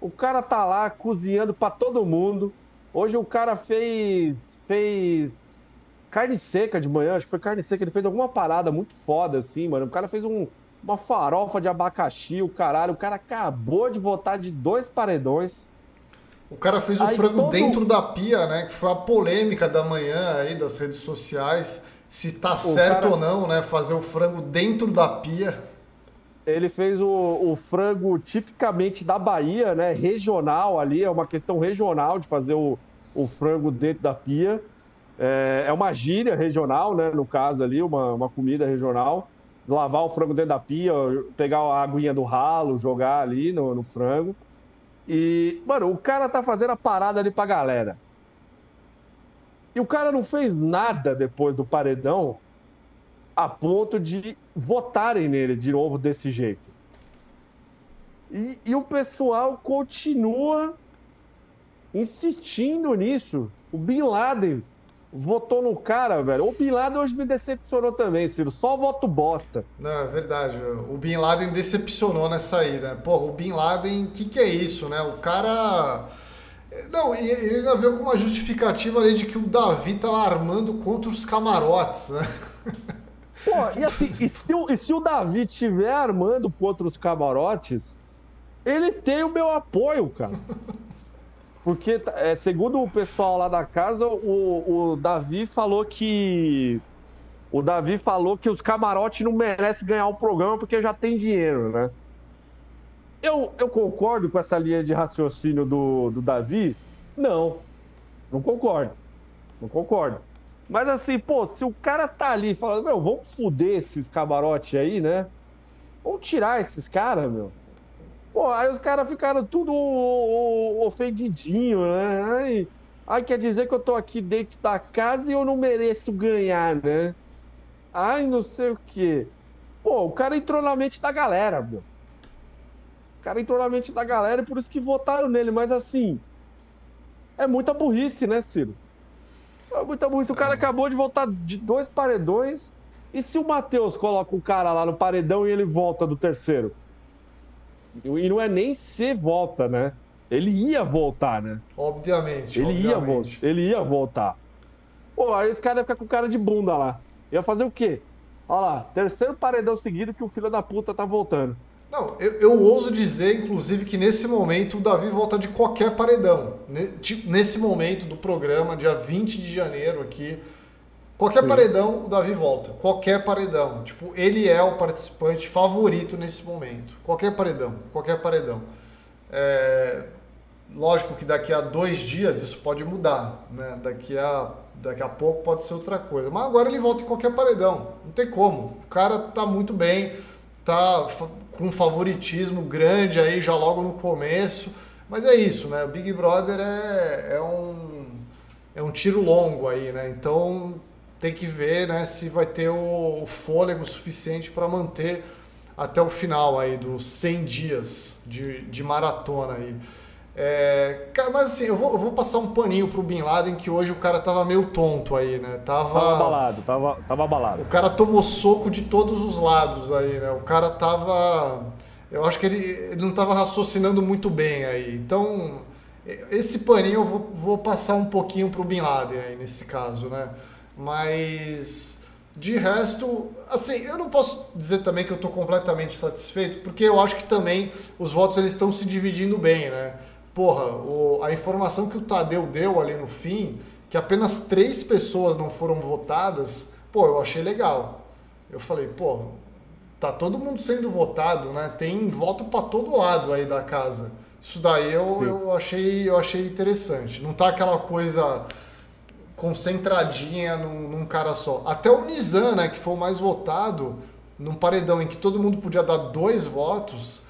O cara tá lá cozinhando para todo mundo. Hoje o cara fez fez carne seca de manhã, acho que foi carne seca, ele fez alguma parada muito foda, assim, mano. O cara fez um, uma farofa de abacaxi, o caralho. O cara acabou de votar de dois paredões. O cara fez o aí frango todo... dentro da pia, né? Que foi a polêmica da manhã aí das redes sociais. Se tá o certo cara... ou não, né? Fazer o frango dentro da pia. Ele fez o, o, frango tipicamente da Bahia, né? Regional ali, é uma questão regional de fazer o, o frango dentro da pia. É, é, uma gíria regional, né? No caso ali, uma, uma comida regional. Lavar o frango dentro da pia, pegar a aguinha do ralo, jogar ali no, no frango. E, mano, o cara tá fazendo a parada ali pra galera. E o cara não fez nada depois do paredão a ponto de votarem nele de novo desse jeito. E, e o pessoal continua insistindo nisso. O Bin Laden votou no cara, velho. O Bin Laden hoje me decepcionou também, Ciro. Só voto bosta. Não, é verdade. O Bin Laden decepcionou nessa aí, né? Porra, o Bin Laden, o que, que é isso, né? O cara. Não, e ele ainda veio com uma justificativa ali de que o Davi tava armando contra os camarotes, né? Pô, e assim, e se, o, e se o Davi tiver armando contra os camarotes, ele tem o meu apoio, cara. Porque, é, segundo o pessoal lá da casa, o, o Davi falou que. O Davi falou que os camarotes não merecem ganhar o programa porque já tem dinheiro, né? Eu, eu concordo com essa linha de raciocínio do, do Davi? Não. Não concordo. Não concordo. Mas assim, pô, se o cara tá ali falando, meu, vamos foder esses camarotes aí, né? Vamos tirar esses caras, meu. Pô, aí os caras ficaram tudo ofendidinho, né? Ai, ai, quer dizer que eu tô aqui dentro da casa e eu não mereço ganhar, né? Ai, não sei o quê. Pô, o cara entrou na mente da galera, meu. O cara entrou na mente da galera e por isso que votaram nele. Mas assim, é muita burrice, né, Ciro? É muita burrice. O cara é. acabou de voltar de dois paredões. E se o Matheus coloca o cara lá no paredão e ele volta do terceiro? E não é nem se volta, né? Ele ia voltar, né? Obviamente. Ele, obviamente. Ia, ele ia voltar. Pô, aí esse cara ia ficar com cara de bunda lá. Ia fazer o quê? Olha lá, terceiro paredão seguido que o filho da puta tá voltando. Não, eu, eu ouso dizer, inclusive, que nesse momento o Davi volta de qualquer paredão. Nesse momento do programa, dia 20 de janeiro aqui, Qualquer Sim. paredão, o Davi volta. Qualquer paredão. Tipo, ele é o participante favorito nesse momento. Qualquer paredão. Qualquer paredão. É... Lógico que daqui a dois dias isso pode mudar. Né? Daqui, a, daqui a pouco pode ser outra coisa. Mas agora ele volta em qualquer paredão. Não tem como. O cara tá muito bem. Tá com um favoritismo grande aí já logo no começo. Mas é isso, né? O Big Brother é, é um é um tiro longo aí, né? Então tem que ver né, se vai ter o, fôlego suficiente para manter até o final aí dos 100 dias de, de maratona aí. É, cara, mas assim, eu vou, eu vou passar um paninho pro Bin Laden, que hoje o cara tava meio tonto aí, né? Tava, tava abalado, tava, tava abalado. O cara tomou soco de todos os lados aí, né? O cara tava. Eu acho que ele, ele não tava raciocinando muito bem aí. Então, esse paninho eu vou, vou passar um pouquinho pro Bin Laden aí nesse caso, né? Mas de resto, assim, eu não posso dizer também que eu estou completamente satisfeito, porque eu acho que também os votos eles estão se dividindo bem, né? Porra, o, a informação que o Tadeu deu ali no fim, que apenas três pessoas não foram votadas, pô, eu achei legal. Eu falei, pô, tá todo mundo sendo votado, né? Tem voto para todo lado aí da casa. Isso daí eu, eu achei eu achei interessante. Não tá aquela coisa concentradinha num, num, cara só. Até o Nizam, né, que foi o mais votado, num paredão em que todo mundo podia dar dois votos,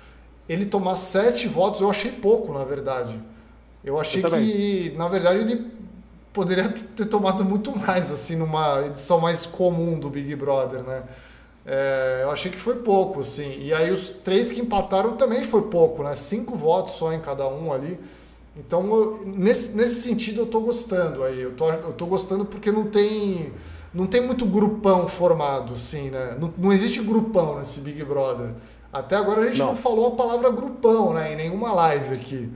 ele tomar sete votos, eu achei pouco, na verdade. Eu achei eu que, na verdade, ele poderia ter tomado muito mais, assim, numa edição mais comum do Big Brother, né? É, eu achei que foi pouco, assim. E aí os três que empataram também foi pouco, né? Cinco votos só em cada um ali. Então, nesse, nesse sentido, eu estou gostando aí. Eu tô, eu tô gostando porque não tem, não tem muito grupão formado, assim, né? Não, não existe grupão nesse Big Brother. Até agora a gente não, não falou a palavra grupão, né? Em nenhuma live aqui.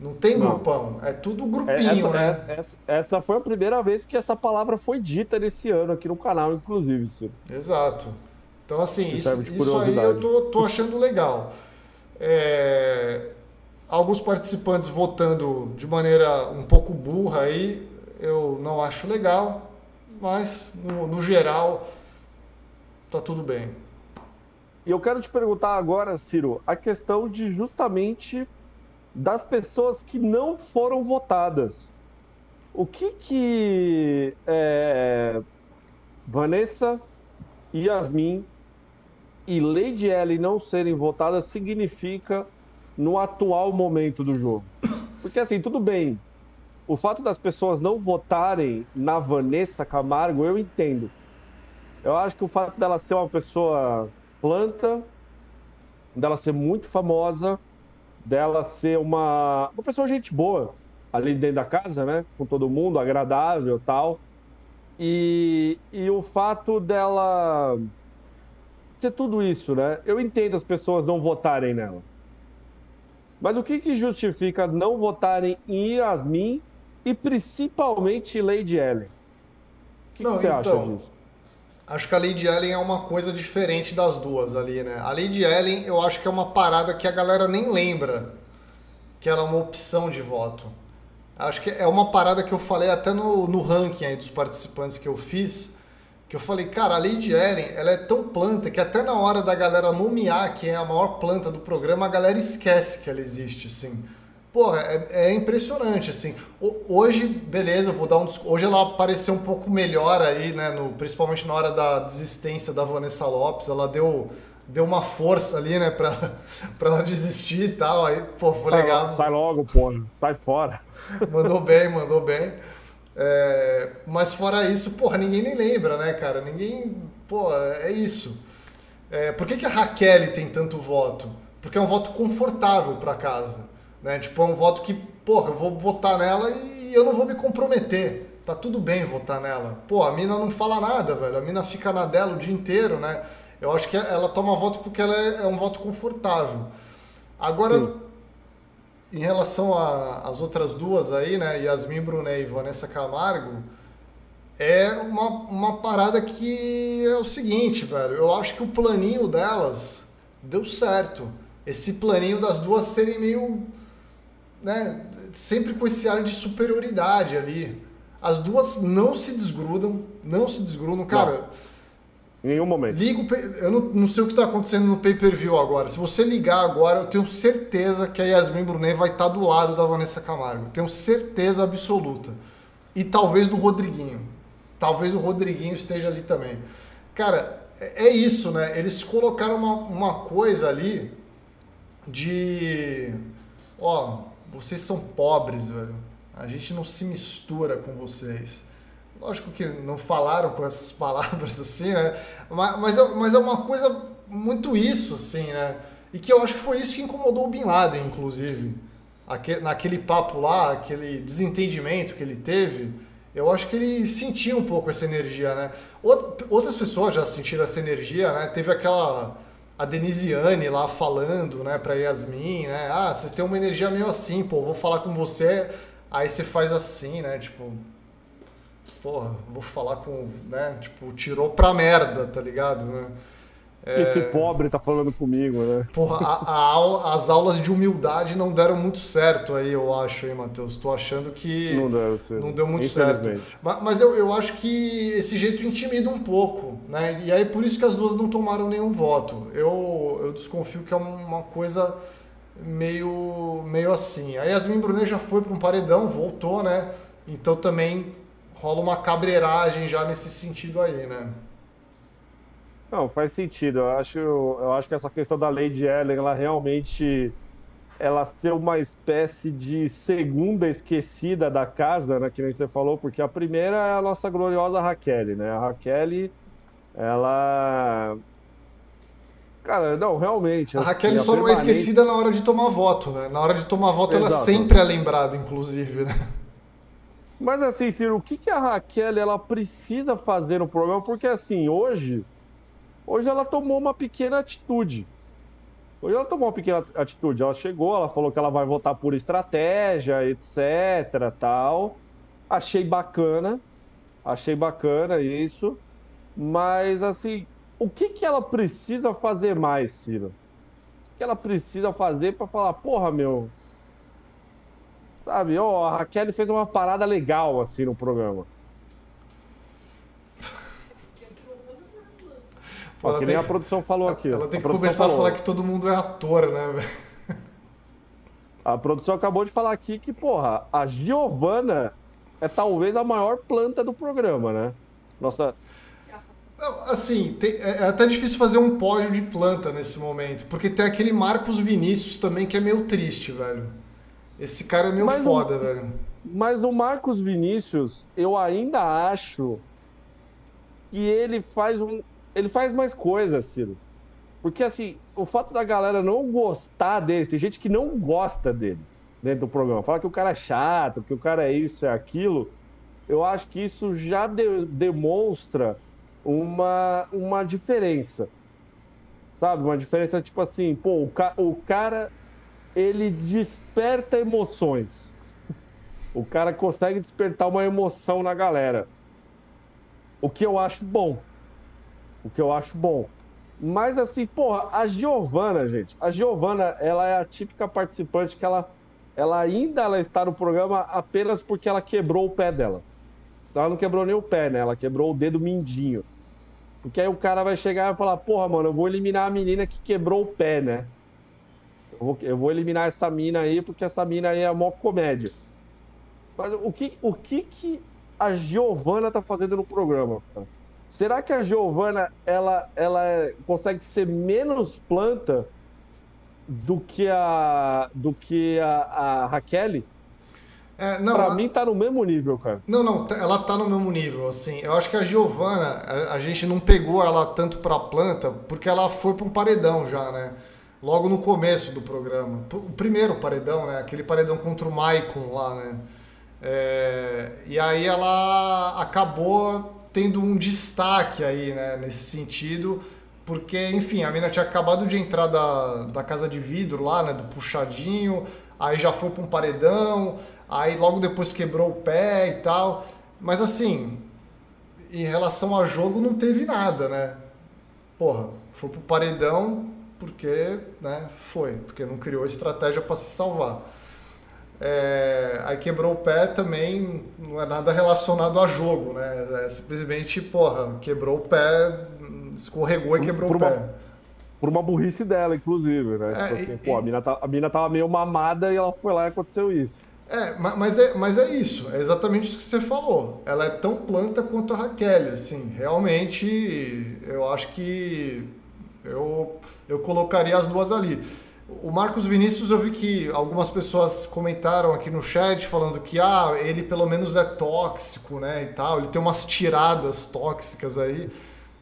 Não tem não. grupão, é tudo grupinho, essa, né? Essa, essa, foi a primeira vez que essa palavra foi dita nesse ano aqui no canal, inclusive, Ciro. Exato. Então, assim, isso, isso aí eu tô, tô achando legal. É, alguns participantes votando de maneira um pouco burra aí, eu não acho legal, mas no, no geral tá tudo bem. E eu quero te perguntar agora, Ciro, a questão de justamente das pessoas que não foram votadas. O que que é, Vanessa, Yasmin e Lady Ellen não serem votadas significa no atual momento do jogo? Porque assim, tudo bem, o fato das pessoas não votarem na Vanessa Camargo, eu entendo. Eu acho que o fato dela ser uma pessoa planta, dela ser muito famosa, dela ser uma, uma pessoa gente boa ali dentro da casa, né? Com todo mundo, agradável tal. E, e o fato dela ser tudo isso, né? Eu entendo as pessoas não votarem nela. Mas o que, que justifica não votarem em Yasmin e principalmente Lady Ellen? O que, não, que você então, acha disso? Acho que a Lady Ellen é uma coisa diferente das duas ali, né? A Lady Ellen, eu acho que é uma parada que a galera nem lembra que ela é uma opção de voto. Acho que é uma parada que eu falei até no, no ranking aí dos participantes que eu fiz, que eu falei, cara, a Lady Ellen, ela é tão planta que até na hora da galera nomear quem é a maior planta do programa, a galera esquece que ela existe, assim. Porra, é, é, impressionante, assim. Hoje, beleza, vou dar um. Hoje ela apareceu um pouco melhor aí, né? No, principalmente na hora da desistência da Vanessa Lopes. Ela deu, deu uma força ali, né? Pra, pra ela desistir e tal. Aí, pô, foi legal. Sai, sai logo, pô. Sai fora. Mandou bem, mandou bem. É, mas fora isso, porra, ninguém nem lembra, né, cara? Ninguém. Pô, é isso. É, por que, que a Raquel tem tanto voto? Porque é um voto confortável para casa. Né? Tipo, é um voto que, porra, eu vou votar nela e eu não vou me comprometer. Tá tudo bem votar nela. Pô, a mina não fala nada, velho. A mina fica na dela o dia inteiro, né? Eu acho que ela toma voto porque ela é, é um voto confortável. Agora. Em relação às outras duas aí, né? Yasmin Brunet e Vanessa Camargo, é uma, uma parada que é o seguinte, velho. Eu acho que o planinho delas deu certo. Esse planinho das duas serem meio né, sempre com esse ar de superioridade ali. As duas não se desgrudam, não se desgrudam. Cara, não. Em nenhum momento. Ligo, eu não, não sei o que está acontecendo no pay-per-view agora. Se você ligar agora, eu tenho certeza que a Yasmin Brunet vai estar tá do lado da Vanessa Camargo. Tenho certeza absoluta. E talvez do Rodriguinho. Talvez o Rodriguinho esteja ali também. Cara, é, é isso, né? Eles colocaram uma, uma coisa ali de. Ó, vocês são pobres, velho. A gente não se mistura com vocês. Lógico que não falaram com essas palavras assim, né? Mas, mas, é, mas é uma coisa muito isso, assim, né? E que eu acho que foi isso que incomodou o Bin Laden, inclusive. Aquele, naquele papo lá, aquele desentendimento que ele teve, eu acho que ele sentia um pouco essa energia, né? Outras pessoas já sentiram essa energia, né? Teve aquela a Denisiane lá falando, né, pra Yasmin, né? Ah, vocês têm uma energia meio assim, pô, vou falar com você, aí você faz assim, né? Tipo, porra, vou falar com, né? Tipo, tirou pra merda, tá ligado? Né? É... Esse pobre tá falando comigo, né? Porra, a, a aula, as aulas de humildade não deram muito certo aí, eu acho, hein, Matheus? Tô achando que não, deu, não deu muito certo. Mas, mas eu, eu acho que esse jeito intimida um pouco, né? E aí por isso que as duas não tomaram nenhum voto. Eu, eu desconfio que é uma coisa meio, meio assim. A Yasmin Brunet já foi para um paredão, voltou, né? Então também rola uma cabreiragem já nesse sentido aí, né? Não, faz sentido. Eu acho, eu acho que essa questão da Lady Ellen, ela realmente ela ser uma espécie de segunda esquecida da casa, né, que nem você falou, porque a primeira é a nossa gloriosa Raquel, né? A Raquel, ela Cara, não, realmente. A assim, Raquel só não é esquecida na hora de tomar voto, né? Na hora de tomar voto, Exato. ela sempre é lembrada, inclusive, né? Mas assim, Ciro, o que, que a Raquel ela precisa fazer no programa? Porque assim, hoje Hoje ela tomou uma pequena atitude. Hoje ela tomou uma pequena atitude. Ela chegou, ela falou que ela vai votar por estratégia, etc, tal. Achei bacana. Achei bacana isso. Mas, assim, o que, que ela precisa fazer mais, Ciro? O que ela precisa fazer para falar, porra, meu, Sabe, ó, a Raquel fez uma parada legal assim no programa. Ó, que nem a produção falou aqui. Ela tem que começar falou. a falar que todo mundo é ator, né? A produção acabou de falar aqui que, porra, a Giovana é talvez a maior planta do programa, né? Nossa. Assim, tem, é, é até difícil fazer um pódio de planta nesse momento, porque tem aquele Marcos Vinícius também que é meio triste, velho. Esse cara é meio mas foda, velho. Mas o Marcos Vinícius, eu ainda acho que ele faz um. Ele faz mais coisas, Ciro. Porque, assim, o fato da galera não gostar dele, tem gente que não gosta dele dentro do programa. Fala que o cara é chato, que o cara é isso, é aquilo. Eu acho que isso já de, demonstra uma, uma diferença. Sabe? Uma diferença tipo assim, pô, o, ca, o cara ele desperta emoções. O cara consegue despertar uma emoção na galera. O que eu acho bom. O que eu acho bom. Mas assim, porra, a Giovana, gente, a Giovana, ela é a típica participante que ela, ela ainda ela está no programa apenas porque ela quebrou o pé dela. Ela não quebrou nem o pé, né? Ela quebrou o dedo mindinho. Porque aí o cara vai chegar e falar, porra, mano, eu vou eliminar a menina que quebrou o pé, né? Eu vou, eu vou eliminar essa mina aí porque essa mina aí é a maior comédia. Mas o que, o que, que a Giovana tá fazendo no programa, cara? Será que a Giovana ela, ela é, consegue ser menos planta do que a do que a, a Raquel? É, não, pra mim tá no mesmo nível, cara. Não, não, ela tá no mesmo nível, assim. Eu acho que a Giovana, a, a gente não pegou ela tanto pra planta porque ela foi pra um paredão já, né? Logo no começo do programa. O primeiro paredão, né? Aquele paredão contra o Maicon lá, né? É... E aí ela acabou tendo um destaque aí, né, nesse sentido, porque, enfim, a mina tinha acabado de entrar da, da casa de vidro lá, né, do puxadinho, aí já foi para um paredão, aí logo depois quebrou o pé e tal. Mas assim, em relação a jogo não teve nada, né? Porra, foi pro paredão porque, né, foi, porque não criou estratégia para se salvar. É, aí quebrou o pé também não é nada relacionado a jogo, né? É simplesmente, porra, quebrou o pé, escorregou e quebrou por o pé. por uma burrice dela, inclusive, né? É, tipo assim, e, pô, a mina, tá, a mina tava meio mamada e ela foi lá e aconteceu isso. É, mas é, mas é isso, é exatamente isso que você falou. Ela é tão planta quanto a Raquel, assim, realmente eu acho que eu, eu colocaria as duas ali. O Marcos Vinícius, eu vi que algumas pessoas comentaram aqui no chat falando que ah, ele pelo menos é tóxico, né, e tal. Ele tem umas tiradas tóxicas aí.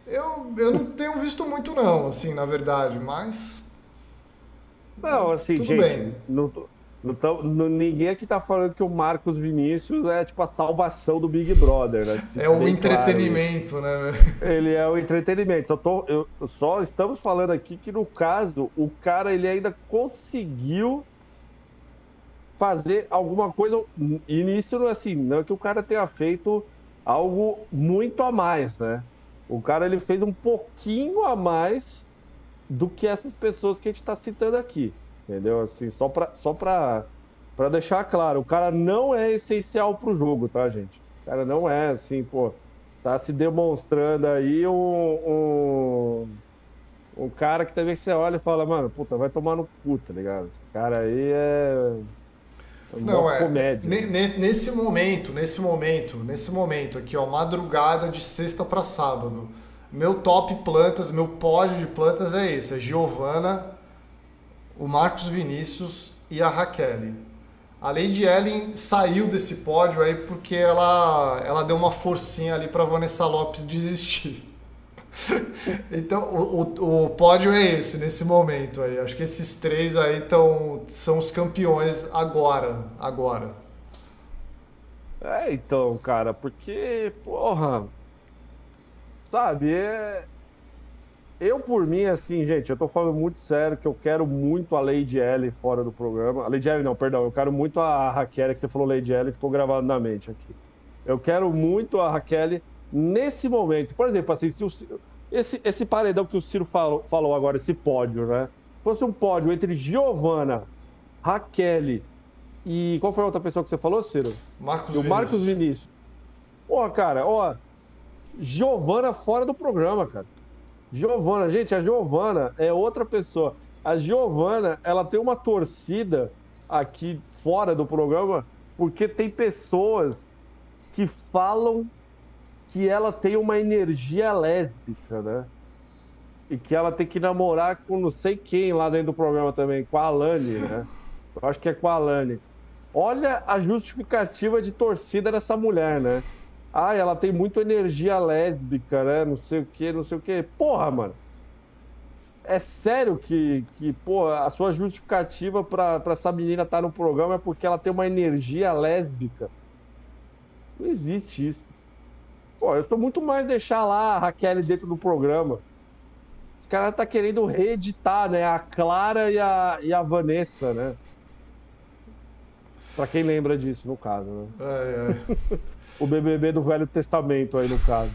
Eu, eu não tenho visto muito não, assim, na verdade, mas... Não, assim, Tudo gente, bem. Não, não não, ninguém aqui tá falando que o Marcos Vinícius é tipo a salvação do Big Brother, né? É o entretenimento, claro. né? Ele é o entretenimento. Só, tô, eu, só estamos falando aqui que no caso, o cara ele ainda conseguiu fazer alguma coisa. E nisso não é assim, não é que o cara tenha feito algo muito a mais, né? O cara ele fez um pouquinho a mais do que essas pessoas que a gente está citando aqui. Entendeu? Assim, só pra, só pra, pra deixar claro, o cara não é essencial pro jogo, tá, gente? O cara não é assim, pô, tá se demonstrando aí um, um, um cara que também você olha e fala, mano, puta, vai tomar no cu, tá ligado? Esse cara aí é. Não, é. Comédia. Nesse momento, nesse momento, nesse momento aqui, ó, madrugada de sexta para sábado. Meu top plantas, meu pódio de plantas é esse: é Giovana, o Marcos Vinícius e a Raquel. A Lady Ellen saiu desse pódio aí porque ela, ela deu uma forcinha ali para Vanessa Lopes desistir. então, o, o, o, pódio é esse, nesse momento aí. Acho que esses três aí tão, são os campeões agora. agora. É, então, cara, porque, porra, sabe, é, eu, por mim, assim, gente, eu tô falando muito sério que eu quero muito a Lady L fora do programa. A Lady L, não, perdão, eu quero muito a Raquel, que você falou Lady L, ficou gravado na mente aqui. Eu quero muito a Raquel nesse momento. Por exemplo, assim, se o, esse, esse paredão que o Ciro falou, falou agora, esse pódio, né? Se fosse um pódio entre Giovana, Raquel E qual foi a outra pessoa que você falou, Ciro? Marcos o Marcos Vinícius. Ó, cara, ó. Giovana fora do programa, cara. Giovana, gente, a Giovana é outra pessoa. A Giovana, ela tem uma torcida aqui fora do programa porque tem pessoas que falam que ela tem uma energia lésbica, né? E que ela tem que namorar com não sei quem lá dentro do programa também, com a Alane, né? Eu acho que é com a Alane. Olha a justificativa de torcida dessa mulher, né? Ah, ela tem muita energia lésbica, né? Não sei o que, não sei o que. Porra, mano. É sério que, que pô, a sua justificativa pra, pra essa menina estar tá no programa é porque ela tem uma energia lésbica? Não existe isso. Pô, eu estou muito mais deixar lá a Raquel dentro do programa. Os caras tá querendo reeditar, né? A Clara e a, e a Vanessa, né? Pra quem lembra disso, no caso, né? É, é. o BBB do Velho Testamento aí, no caso.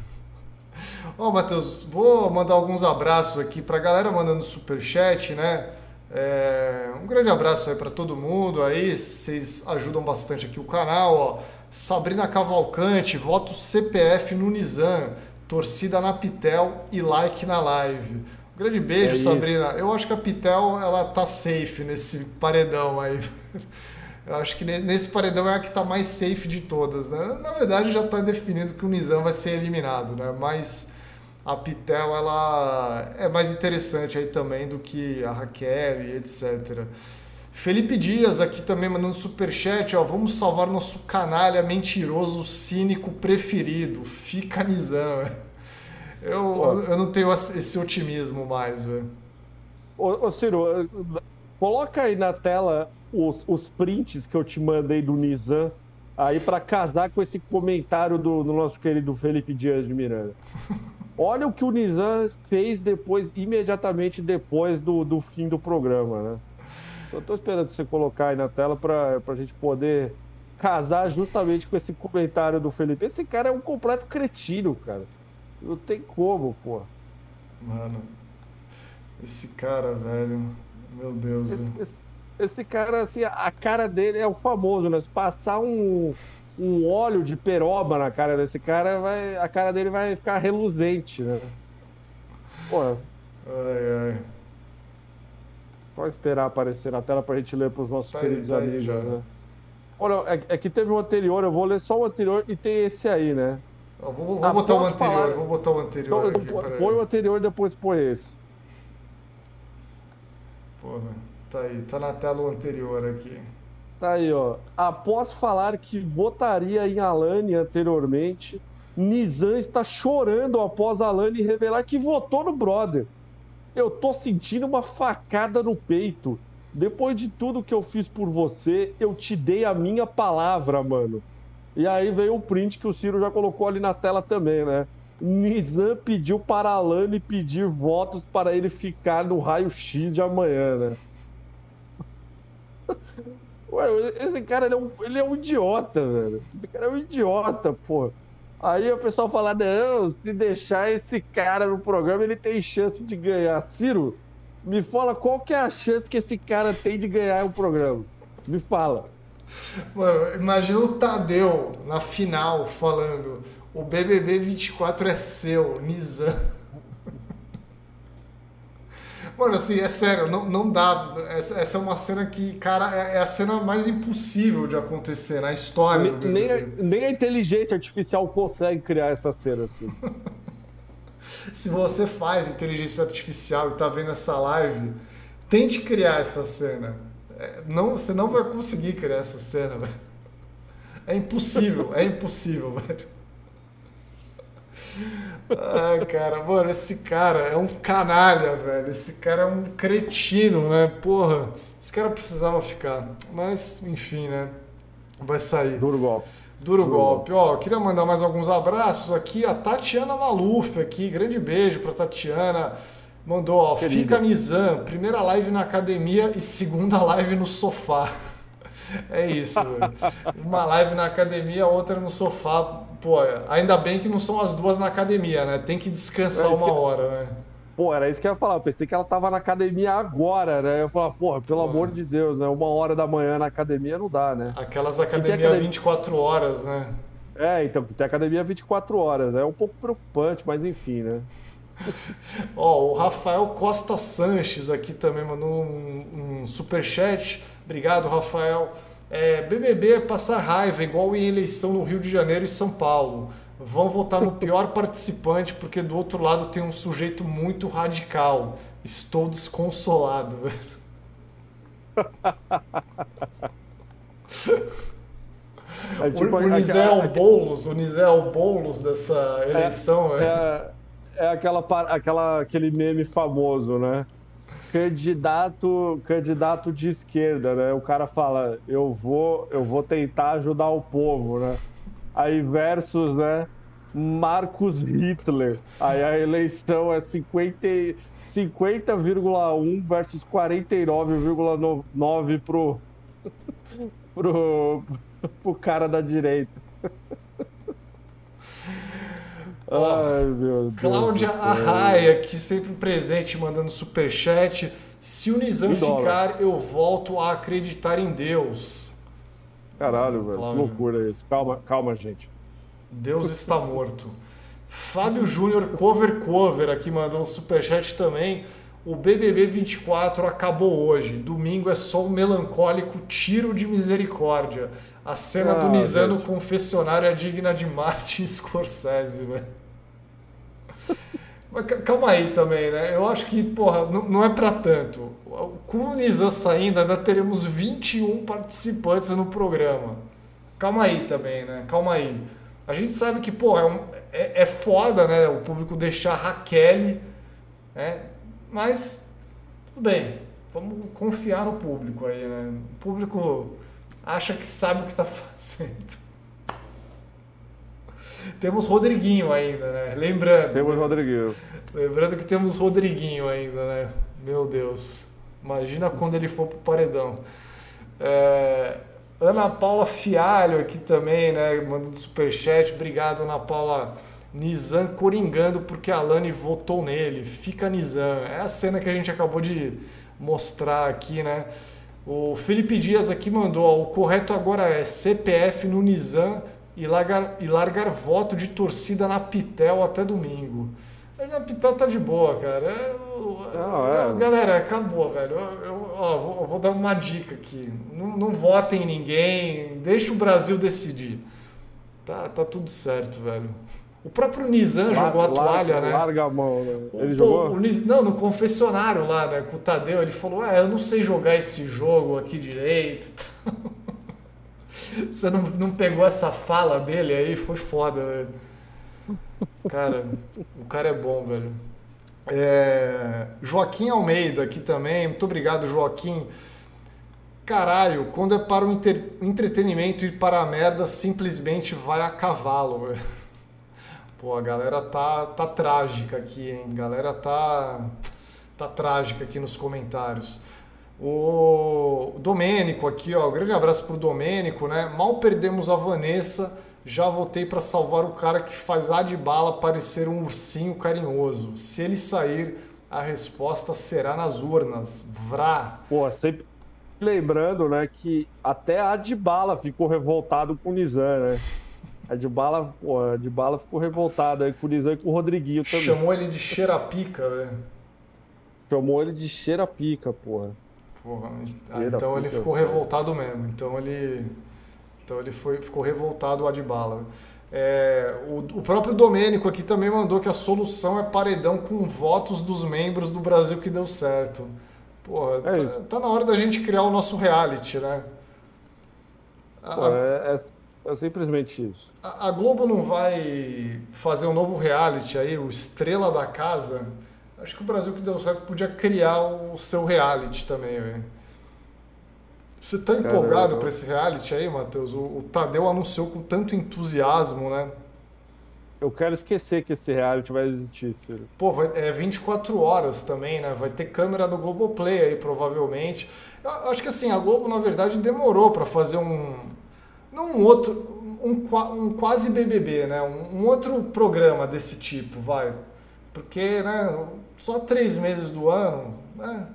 Ó, oh, Matheus, vou mandar alguns abraços aqui pra galera mandando superchat, né? É, um grande abraço aí para todo mundo aí, vocês ajudam bastante aqui o canal, ó. Sabrina Cavalcante, voto CPF no Nizam, torcida na Pitel e like na live. Um grande beijo, é Sabrina. Eu acho que a Pitel ela tá safe nesse paredão aí. Eu acho que nesse paredão é a que tá mais safe de todas, né? Na verdade já está definido que o Nizam vai ser eliminado, né? Mas a Pitel ela é mais interessante aí também do que a Raquel e etc. Felipe Dias aqui também mandando super chat, ó, vamos salvar nosso canalha mentiroso cínico preferido. Fica Nizam. Eu, eu não tenho esse otimismo mais, velho. Ô, ô Ciro, coloca aí na tela os, os prints que eu te mandei do Nizam aí para casar com esse comentário do, do, nosso querido Felipe Dias de Miranda. Olha o que o Nizam fez depois, imediatamente depois do, do fim do programa, né? Eu tô esperando você colocar aí na tela para a gente poder casar justamente com esse comentário do Felipe. Esse cara é um completo cretino, cara. Não tem como, pô. Mano, esse cara, velho. Meu Deus. Esse, esse, esse, cara, assim, a cara dele é o famoso, né? Se passar um, um óleo de peroba na cara desse cara, vai, a cara dele vai ficar reluzente, né? Pô. Ai, ai. Pode esperar aparecer na tela para a gente ler para os nossos tá queridos aí, tá amigos. Aí né? Olha, é, é, que teve um anterior, eu vou ler só o anterior e tem esse aí, né? vou, vou ah, botar o anterior, falar... vou botar o anterior então, aqui. Põe o anterior depois põe esse. Porra, tá aí, tá na tela anterior aqui. Tá aí, ó. Após falar que votaria em Alane anteriormente, Nizam está chorando após Alane revelar que votou no brother. Eu tô sentindo uma facada no peito. Depois de tudo que eu fiz por você, eu te dei a minha palavra, mano. E aí veio o print que o Ciro já colocou ali na tela também, né? Nizam pediu para Alane pedir votos para ele ficar no raio-x de amanhã, né? Ué, esse cara ele é, um, ele é um idiota, velho. Esse cara é um idiota, pô. Aí o pessoal fala: não, se deixar esse cara no programa, ele tem chance de ganhar. Ciro, me fala qual que é a chance que esse cara tem de ganhar o programa. Me fala. Mano, imagina o Tadeu na final falando: o BBB 24 é seu, Nizam. Mano, assim, é sério, não, não dá. Essa é uma cena que, cara, é, é a cena mais impossível de acontecer na história. Nem, nem, a, nem a inteligência artificial consegue criar essa cena assim. Se você faz inteligência artificial e tá vendo essa live, tente criar essa cena. É, não, você não vai conseguir criar essa cena, velho. É impossível, é impossível, velho. Ai, cara, mano, esse cara é um canalha, velho. Esse cara é um cretino, né? Porra, esse cara precisava ficar. Mas, enfim, né? Vai sair. Duro golpe. Duro, Duro golpe. golpe. Ó, queria mandar mais alguns abraços aqui. A Tatiana Maluf aqui. Grande beijo pra Tatiana. Mandou, ó, Querida. fica Nizam, primeira live na academia e segunda live no sofá. É isso, velho. Uma live na academia, outra no sofá pô, ainda bem que não são as duas na academia, né? Tem que descansar é, uma hora, né? Pô, era isso que eu ia falar. Eu pensei que ela tava na academia agora, né? Eu falava, porra, pelo Porra. amor de Deus, né? Uma hora da manhã na academia não dá, né? Aquelas academias academia... 24 horas, né? É, então, tem academia 24 horas. É um pouco preocupante, mas enfim, né? Ó, oh, o Rafael Costa Sanches aqui também mandou um, um superchat. Obrigado, Rafael. É, BBB é passar raiva, igual em eleição no Rio de Janeiro e São Paulo. Vão votar no pior participante porque do outro lado tem um sujeito muito radical. Estou desconsolado, velho. É tipo, o, Nizel Boulos, o Nizel Boulos dessa eleição. É, é, é aquela, aquela, aquele meme famoso, né? Candidato, candidato de esquerda, né? O cara fala, eu vou, eu vou tentar ajudar o povo, né? Aí versus, né? Marcos Hitler. Aí a eleição é 50,1 50, versus 49,9 pro, pro, pro cara da direita. Ai, meu Deus. Cláudia Arraia, aqui sempre presente, mandando superchat. Se o Nizam ficar, eu volto a acreditar em Deus. Caralho, velho. Que loucura isso. Calma, calma, gente. Deus está morto. Fábio Júnior Cover Cover aqui mandou um superchat também. O BBB 24 acabou hoje. Domingo é só um melancólico tiro de misericórdia. A cena ah, do Nizam no confessionário é digna de Martin Scorsese, velho. Mas calma aí também, né? Eu acho que, porra, não, é para tanto. Com o Nizam saindo, ainda teremos 21 participantes no programa. Calma aí também, né? Calma aí. A gente sabe que, porra, é, um, é, é foda, né? O público deixar Raquel, né? Mas, tudo bem. Vamos confiar no público aí, né? O público acha que sabe o que está fazendo. Temos Rodriguinho ainda, né? Lembrando. Temos Rodriguinho. Lembrando que temos Rodriguinho ainda, né? Meu Deus. Imagina quando ele for pro paredão. É... Ana Paula Fialho aqui também, né? Mandando superchat. Obrigado, Ana Paula. Nizam coringando porque a Lani votou nele. Fica Nizam. É a cena que a gente acabou de mostrar aqui, né? O Felipe Dias aqui mandou, ó, o correto agora é CPF no Nizam e largar, e largar voto de torcida na Pitel até domingo. Na Pitel tá de boa, cara. É, Não, é. Galera, acabou, velho. Eu, eu, ó, vou, eu vou, dar uma dica aqui. Não, não votem em ninguém, deixa o Brasil decidir. Tá, tá tudo certo, velho. O próprio Nizam jogou a toalha, larga, né? Larga a mão, né? Ele jogou? O Niz, não, no confessionário lá, né? Com o Tadeu, ele falou: Ah, eu não sei jogar esse jogo aqui direito. Você não, não pegou essa fala dele aí? Foi foda, velho. Cara, o cara é bom, velho. É... Joaquim Almeida aqui também. Muito obrigado, Joaquim. Caralho, quando é para o entretenimento e para a merda, simplesmente vai a cavalo, velho. Pô, a galera tá, tá trágica aqui, hein? Galera tá, tá trágica aqui nos comentários. O Domênico aqui, ó, um grande abraço pro Domênico, né? Mal perdemos a Vanessa, já voltei para salvar o cara que faz a de bala parecer um ursinho carinhoso. Se ele sair, a resposta será nas urnas. Vrá. Pô, sempre lembrando, né, que até a de bala ficou revoltado com o Nizam, né? A de bala, a de bala ficou revoltada aí com o Nizam e com o Rodriguinho também. Chamou ele de cheirapica, velho. Chamou ele de cheirapica, porra. Porra, ah, então ele ficou revoltado mesmo. Então ele. Então ele foi, ficou revoltado o Adbala. É, o, o, próprio Domênico aqui também mandou que a solução é paredão com votos dos membros do Brasil que deu certo. Porra, é tá, tá, na hora da gente criar o nosso reality, né? Pô, é, é, é simplesmente isso. A, a, Globo não vai fazer um novo reality aí, o Estrela da Casa. Acho que o Brasil que deu certo podia criar o seu reality também, velho. Você tá empolgado para esse reality aí, Matheus? O, o Tadeu anunciou com tanto entusiasmo, né? Eu quero esquecer que esse reality vai existir, Ciro. Pô, vai, é 24 horas também, né? Vai ter câmera do Globoplay aí, provavelmente. Eu acho que assim, a Globo, na verdade, demorou para fazer um, não um outro, um, um quase BBB, né? Um, um, outro programa desse tipo, vai. Porque, né, só três meses do ano, né,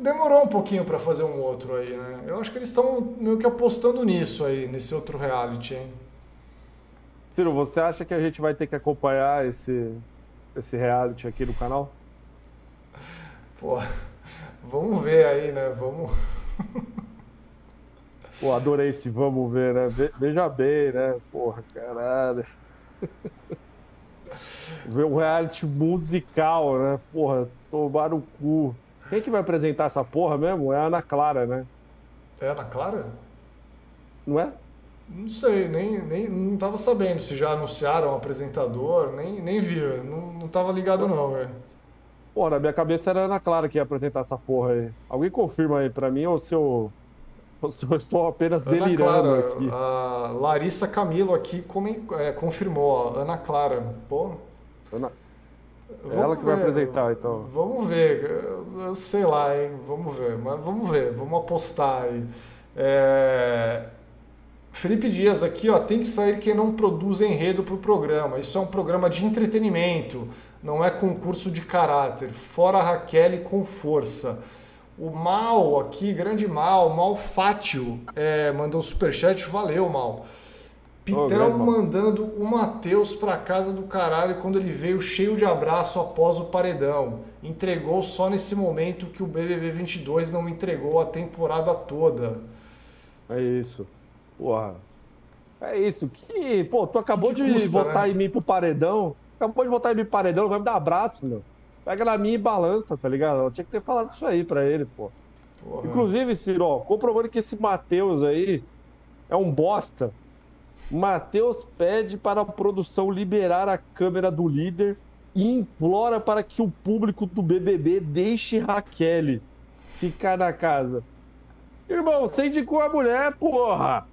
demorou um pouquinho para fazer um outro aí, né? Eu acho que eles estão meio que apostando nisso aí, nesse outro reality, hein? Ciro, você acha que a gente vai ter que acompanhar esse, esse reality aqui no canal? Pô, vamos ver aí, né? Vamos. Pô, adorei esse vamos ver, né? Veja bem, né? Porra, caralho. Ver um reality musical, né? Porra, tomar o cu. Quem que vai apresentar essa porra mesmo? É a Ana Clara, né? É a Ana Clara? Não é? Não sei, nem, nem não tava sabendo se já anunciaram o apresentador, nem, nem vi, não, não tava ligado não, velho. Pô, na minha cabeça era a Ana Clara que ia apresentar essa porra aí. Alguém confirma aí pra mim ou se eu, eu estou apenas Ana delirando Clara, aqui? A Larissa Camilo aqui é, confirmou, ó, Ana Clara. Pô. Ana... É ela que ver, vai apresentar, então. Vamos ver, eu sei lá, hein? Vamos ver, mas vamos ver, vamos apostar aí. É... Felipe Dias aqui, ó, tem que sair quem não produz enredo para o programa. Isso é um programa de entretenimento, não é concurso de caráter. Fora Raquel com força. O Mal aqui, grande Mal, Mal Fátio, é, mandou superchat, valeu, Mal. Pitel oh, mandando o Matheus para casa do caralho quando ele veio cheio de abraço após o paredão. Entregou só nesse momento que o BBB 22 não entregou a temporada toda. É isso. Porra. É isso. Que, pô, tu acabou que que de custa, votar né? em mim pro paredão. Acabou de votar em mim pro paredão, vai me dar abraço, meu. Pega na minha e balança, tá ligado? Eu tinha que ter falado isso aí pra ele, pô. Porra. Inclusive, Ciro, comprovando que esse Matheus aí é um bosta Matheus pede para a produção liberar a câmera do líder e implora para que o público do BBB deixe Raquel ficar na casa. Irmão, você indicou a mulher, porra!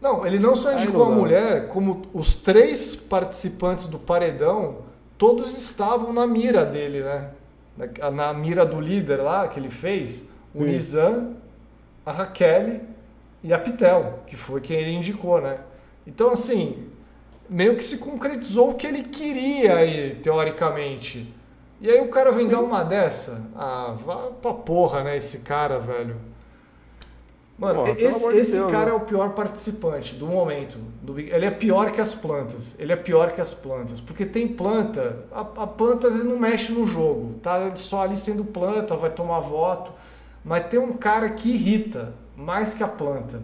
Não, ele não só indicou a mulher, como os três participantes do paredão, todos estavam na mira dele, né? Na, na mira do líder lá que ele fez. O Sim. Nizam, a Raquel e a Pitel, que foi quem ele indicou, né? Então, assim, meio que se concretizou o que ele queria aí, teoricamente. E aí o cara vem dar uma dessa? Ah, vá pra porra, né, esse cara, velho. Mano, esse, esse Deus, cara né? é o pior participante do momento. Do, ele é pior que as plantas. Ele é pior que as plantas. Porque tem planta, a, a planta às vezes não mexe no jogo. Tá só ali sendo planta, vai tomar voto. Mas tem um cara que irrita mais que a planta.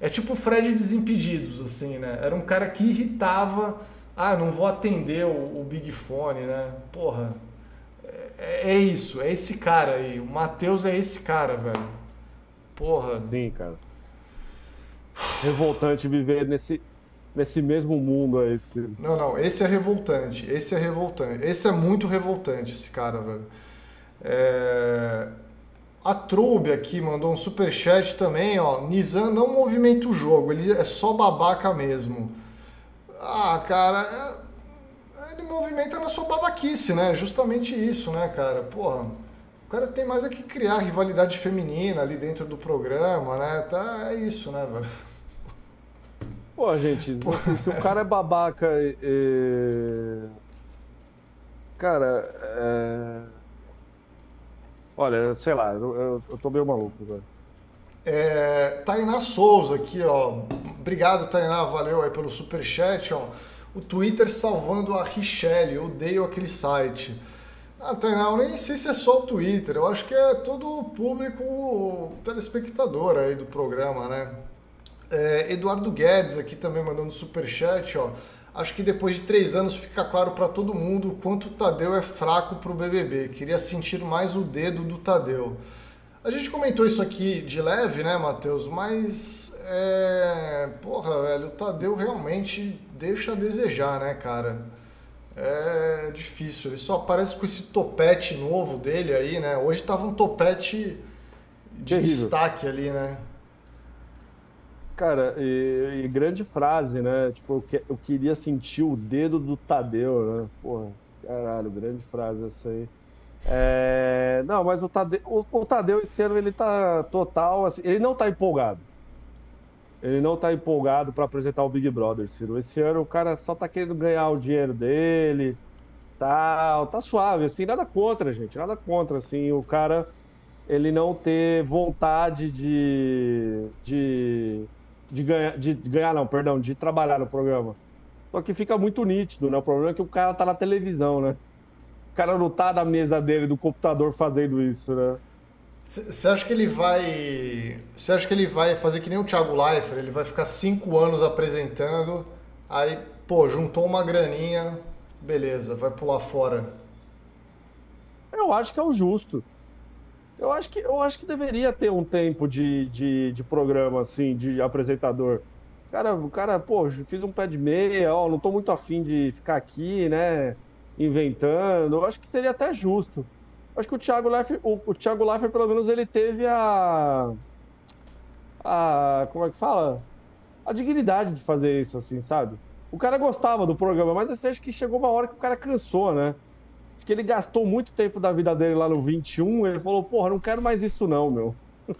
É tipo o Fred Desimpedidos, assim, né? Era um cara que irritava. Ah, não vou atender o, o Big Fone, né? Porra. É, é, isso, é esse cara aí. O Matheus é esse cara, velho. Porra. Sim, cara. Revoltante viver nesse, nesse mesmo mundo aí. Esse... Não, não, esse é revoltante. Esse é revoltante. Esse é muito revoltante, esse cara, velho. É... A Troube aqui mandou um super chat também, ó. Nizam não movimenta o jogo, ele é só babaca mesmo. Ah, cara, é... ele movimenta na sua babaquice, né? Justamente isso, né, cara? Porra, o cara tem mais é que criar rivalidade feminina ali dentro do programa, né? Tá, é isso, né, velho? Pô, gente, se, se o cara é babaca. Cara, é Olha, sei lá, eu, eu tô meio maluco agora. É, Tainá Souza aqui, ó. Obrigado, Tainá, valeu aí pelo superchat, ó. O Twitter salvando a Richelle, eu odeio aquele site. Ah, Tainá, nem sei se é só o Twitter, eu acho que é todo o público telespectador aí do programa, né? É, Eduardo Guedes aqui também mandando superchat, ó acho que depois de três anos fica claro para todo mundo o quanto o Tadeu é fraco para o BBB. Queria sentir mais o dedo do Tadeu. A gente comentou isso aqui de leve, né, Matheus? Mas, é... porra, velho, o Tadeu realmente deixa a desejar, né, cara? É difícil. Ele só aparece com esse topete novo dele aí, né? Hoje tava um topete de Terrível. destaque ali, né? Cara, e, e, grande frase, né? Tipo, eu, que, eu, queria sentir o dedo do Tadeu, né? Porra, caralho, grande frase essa aí. É, não, mas o Tadeu, o, o, Tadeu esse ano ele tá total, assim, ele não tá empolgado. Ele não tá empolgado para apresentar o Big Brother, Ciro. Esse ano o cara só tá querendo ganhar o dinheiro dele, tal, tá suave, assim, nada contra, gente, nada contra, assim, o cara, ele não ter vontade de, de, de ganhar, de ganhar, não, perdão, de trabalhar no programa. Só que fica muito nítido, né? O problema é que o cara tá na televisão, né? O cara não tá na mesa dele, do computador, fazendo isso, né? Você acha que ele vai. Você acha que ele vai fazer que nem o Thiago Leifert? Ele vai ficar cinco anos apresentando, aí, pô, juntou uma graninha, beleza, vai pular fora. Eu acho que é o justo. Eu acho que, eu acho que deveria ter um tempo de, de, de programa, assim, de apresentador. Cara, o cara, pô, fiz um pé de meia, ó, não tô muito afim de ficar aqui, né, inventando. Eu acho que seria até justo. Acho que o Thiago Leifert, o, o Thiago Leifert, pelo menos, ele teve a... A... Como é que fala? A dignidade de fazer isso, assim, sabe? O cara gostava do programa, mas assim, acho que chegou uma hora que o cara cansou, né? Acho que ele gastou muito tempo da vida dele lá no 21, ele falou, porra, não quero mais isso não, meu.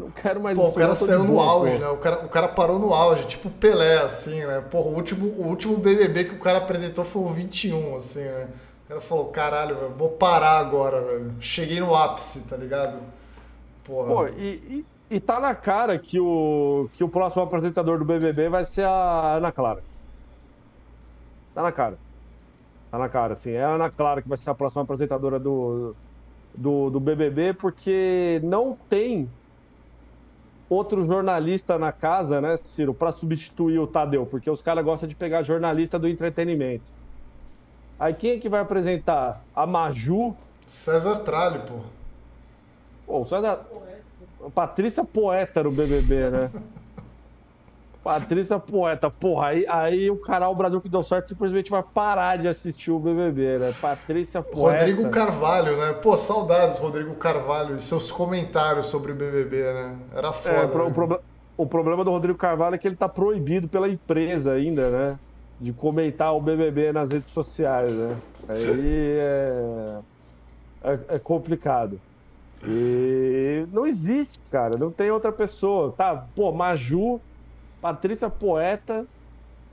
Não quero mais Pô, isso. o cara saiu no auge, né? O cara, o cara parou no auge, tipo Pelé, assim, né? Porra, o último, o último BBB que o cara apresentou foi o 21, assim, né? Cara falou, caralho, velho, vou parar agora, velho. Cheguei no ápice, tá ligado? Porra. Pô, e, e, e tá na cara que o, que o próximo apresentador do BBB vai ser a Ana Clara. Tá na cara. Tá na cara, assim. É a Ana Clara que vai ser a próxima apresentadora do, do, do BBB, porque não tem outro jornalista na casa, né, Ciro, para substituir o Tadeu, porque os caras gostam de pegar jornalista do entretenimento. Aí quem é que vai apresentar? A Maju? César Tralli, pô. Pô, o César. Patrícia Poeta no BBB, né? Patrícia Poeta, porra, aí, aí o canal Brasil que deu certo simplesmente vai parar de assistir o BBB, né? Patrícia Poeta. Rodrigo Carvalho, né? Pô, saudades, Rodrigo Carvalho, e seus comentários sobre o BBB, né? Era foda. É, né? o, pro, o, problema do Rodrigo Carvalho é que ele tá proibido pela empresa ainda, né? De comentar o BBB nas redes sociais, né? Aí é, é, é complicado. E não existe, cara, não tem outra pessoa. Tá, pô, Maju Patrícia Poeta.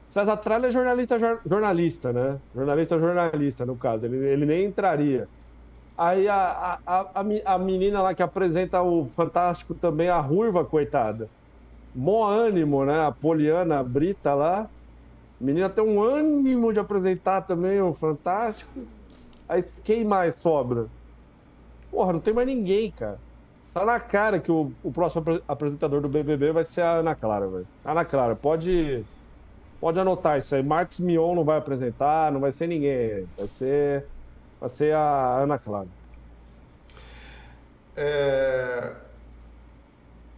César Tralha é jornalista, jornalista, né? Jornalista, jornalista, no caso. Ele, ele nem entraria. Aí a, a, a, a menina lá que apresenta o Fantástico também, a Ruiva, coitada. Mó ânimo, né? A Poliana Brita lá. Menina tem um ânimo de apresentar também o Fantástico. Aí quem mais sobra? Porra, não tem mais ninguém, cara. Tá na cara que o, o próximo apresentador do BBB vai ser a Ana Clara, velho. Ana Clara, pode, pode anotar isso aí. Marcos Mion não vai apresentar, não vai ser ninguém. Vai ser, vai ser a Ana Clara. É...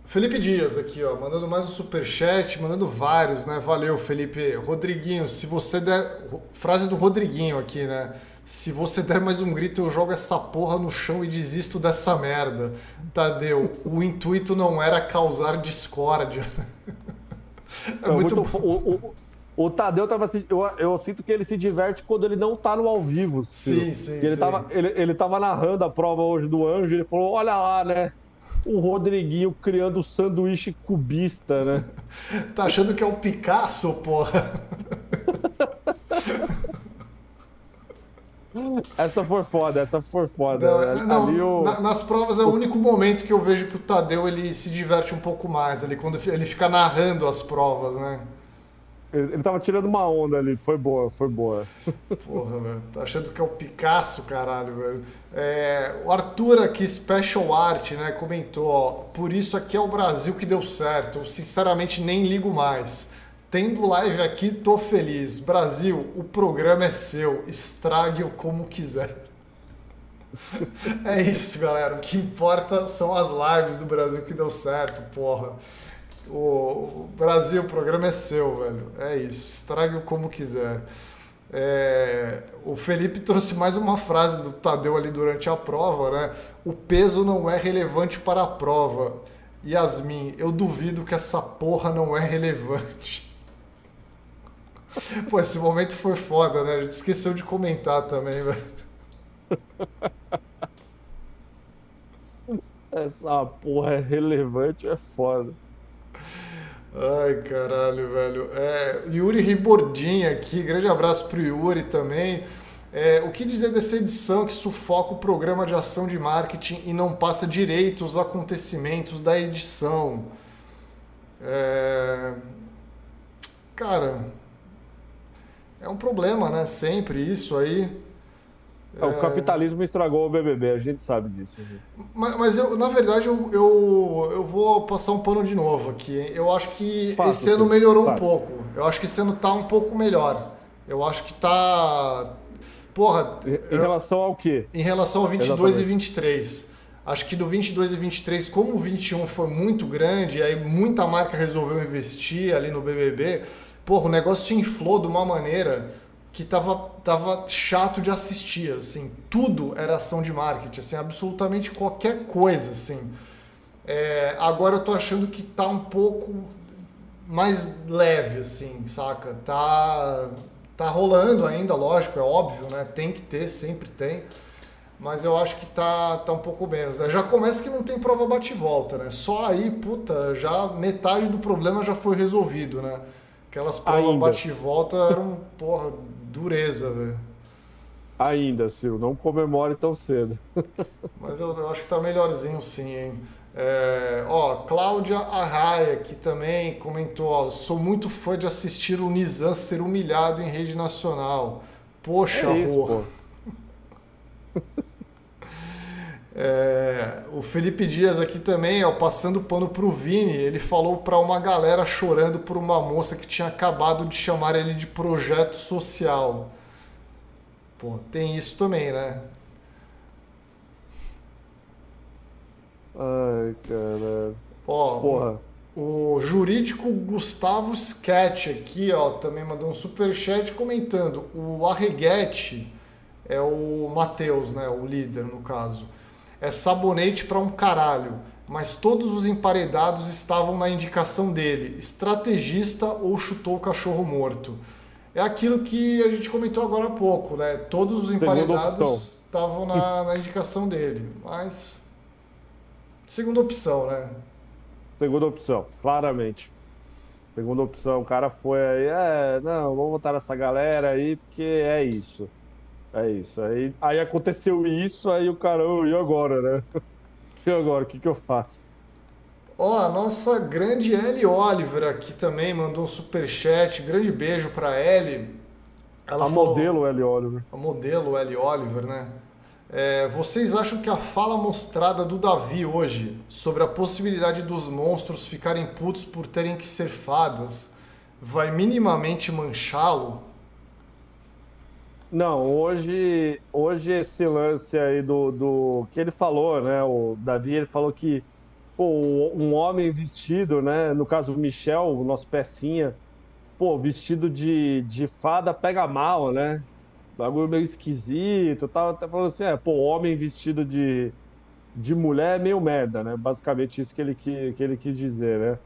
Felipe Dias aqui, ó, mandando mais um super chat, mandando vários, né? Valeu, Felipe. Rodriguinho, se você der frase do Rodriguinho aqui, né? Se você der mais um grito, eu jogo essa porra no chão e desisto dessa merda. Tadeu, o intuito não era causar discórdia. É, muito, muito o, o, o, Tadeu tava assim, eu, eu, sinto que ele se diverte quando ele não tá no ao vivo. Sim, sim. Ele, sim. Tava, ele, ele tava narrando a prova hoje do Anjo, ele falou: olha lá, né? O Rodriguinho criando sanduíche cubista, né? tá achando que é um Picasso, porra? Essa foi foda, essa foi foda. Não, não, o... Nas provas é o único momento que eu vejo que o Tadeu ele se diverte um pouco mais ali, quando ele fica narrando as provas, né? Ele, ele tava tirando uma onda ali, foi boa, foi boa. Porra, velho, tá achando que é o Picasso, caralho, velho. É, o Arthur aqui, Special Art, né, comentou, ó, por isso aqui é o Brasil que deu certo, eu sinceramente nem ligo mais. Tendo live aqui, tô feliz. Brasil, o programa é seu. Estrague-o como quiser. é isso, galera. O que importa são as lives do Brasil que deu certo, porra. O, Brasil, o programa é seu, velho. É isso. Estrague-o como quiser. É, o Felipe trouxe mais uma frase do Tadeu ali durante a prova, né? O peso não é relevante para a prova. Yasmin, eu duvido que essa porra não é relevante. Pô, esse momento foi foda, né? A gente esqueceu de comentar também, velho. Essa porra é relevante, é foda. Ai, caralho, velho. É, Yuri Ribordin aqui, grande abraço pro Yuri também. É, o que dizer dessa edição que sufoca o programa de ação de marketing e não passa direito os acontecimentos da edição? É... Cara, é um problema, né? Sempre isso aí. É, o capitalismo estragou o BBB, a gente sabe disso. Mas, mas eu, na verdade, eu, eu, eu, vou passar um pano de novo aqui. Eu acho que Fato, esse ano melhorou Fato. um pouco. Eu acho que esse ano tá um pouco melhor. Eu acho que tá. Porra. Em relação ao quê? Em relação ao 22 Exatamente. e 23. Acho que do 22 e 23, como o 21 foi muito grande, aí muita marca resolveu investir ali no BBB, porra, o negócio inflou de uma maneira que tava, tava chato de assistir, assim. Tudo era ação de marketing, assim, absolutamente qualquer coisa, assim. É, agora eu tô achando que tá um pouco mais leve, assim, saca? Tá, tá rolando ainda, lógico, é óbvio, né? Tem que ter, sempre tem. Mas eu acho que tá, tá um pouco menos. Né? Já começa que não tem prova bate-volta, né? Só aí, puta, já metade do problema já foi resolvido, né? Aquelas provas bate-volta eram, porra, dureza, velho. Ainda, Ciro, não comemore tão cedo. Mas eu, eu, acho que tá melhorzinho sim, hein? É, ó, Cláudia Arraia, que também comentou, ó, sou muito fã de assistir o Nizam ser humilhado em rede nacional. Poxa, é isso, É, o Felipe Dias aqui também, ó, passando pano pro Vini, ele falou para uma galera chorando por uma moça que tinha acabado de chamar ele de projeto social. Pô, tem isso também, né? Ai, cara. Ó, Porra. O, o jurídico Gustavo Sketch aqui, ó, também mandou um super chat comentando. O Arreguete é o Matheus, né, o líder no caso é sabonete para um caralho, mas todos os emparedados estavam na indicação dele, estrategista ou chutou o cachorro morto. É aquilo que a gente comentou agora há pouco, né? Todos os emparedados estavam na, na indicação dele, mas segunda opção, né? Segunda opção, claramente. Segunda opção, o cara foi aí, é, não, vamos votar nessa galera aí, porque é isso. É isso. Aí, aí aconteceu isso, aí o cara, e agora, né? E agora, o que, que eu faço? Ó, oh, a nossa grande Ellie Oliver aqui também mandou um super chat. Grande beijo pra Ellie. Ela a falou, modelo Ellie Oliver. A modelo Ellie Oliver, né? É, vocês acham que a fala mostrada do Davi hoje sobre a possibilidade dos monstros ficarem putos por terem que ser fadas vai minimamente manchá-lo? Não, hoje, hoje esse lance aí do, do que ele falou, né? O Davi ele falou que pô, um homem vestido, né? No caso o Michel, o nosso pecinha, pô, vestido de, de fada pega mal, né? Bagulho meio esquisito, tal. Até falou assim, é, pô, homem vestido de, de mulher é meio merda, né? Basicamente isso que ele, que, que ele quis dizer, né?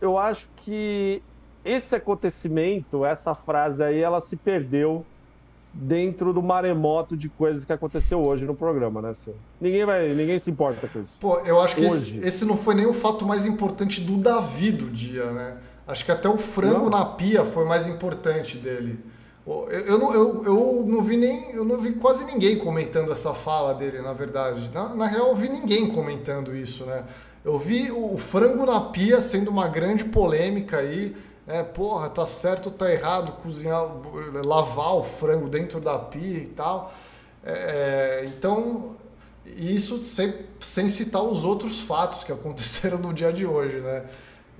Eu acho que esse acontecimento, essa frase aí, ela se perdeu dentro do maremoto de coisas que aconteceu hoje no programa, né, Cê? Ninguém vai, ninguém se importa com isso. Pô, eu acho que esse, esse, não foi nem o fato mais importante do Davi do dia, né? Acho que até o frango não. na pia foi mais importante dele. Eu, eu, não, eu, eu não vi nem, eu não vi quase ninguém comentando essa fala dele, na verdade. Na, na real, eu vi ninguém comentando isso, né? Eu vi o frango na pia sendo uma grande polêmica aí é, porra, tá certo ou tá errado cozinhar, lavar o frango dentro da pia e tal. É, é então, isso sem, sem citar os outros fatos que aconteceram no dia de hoje, né?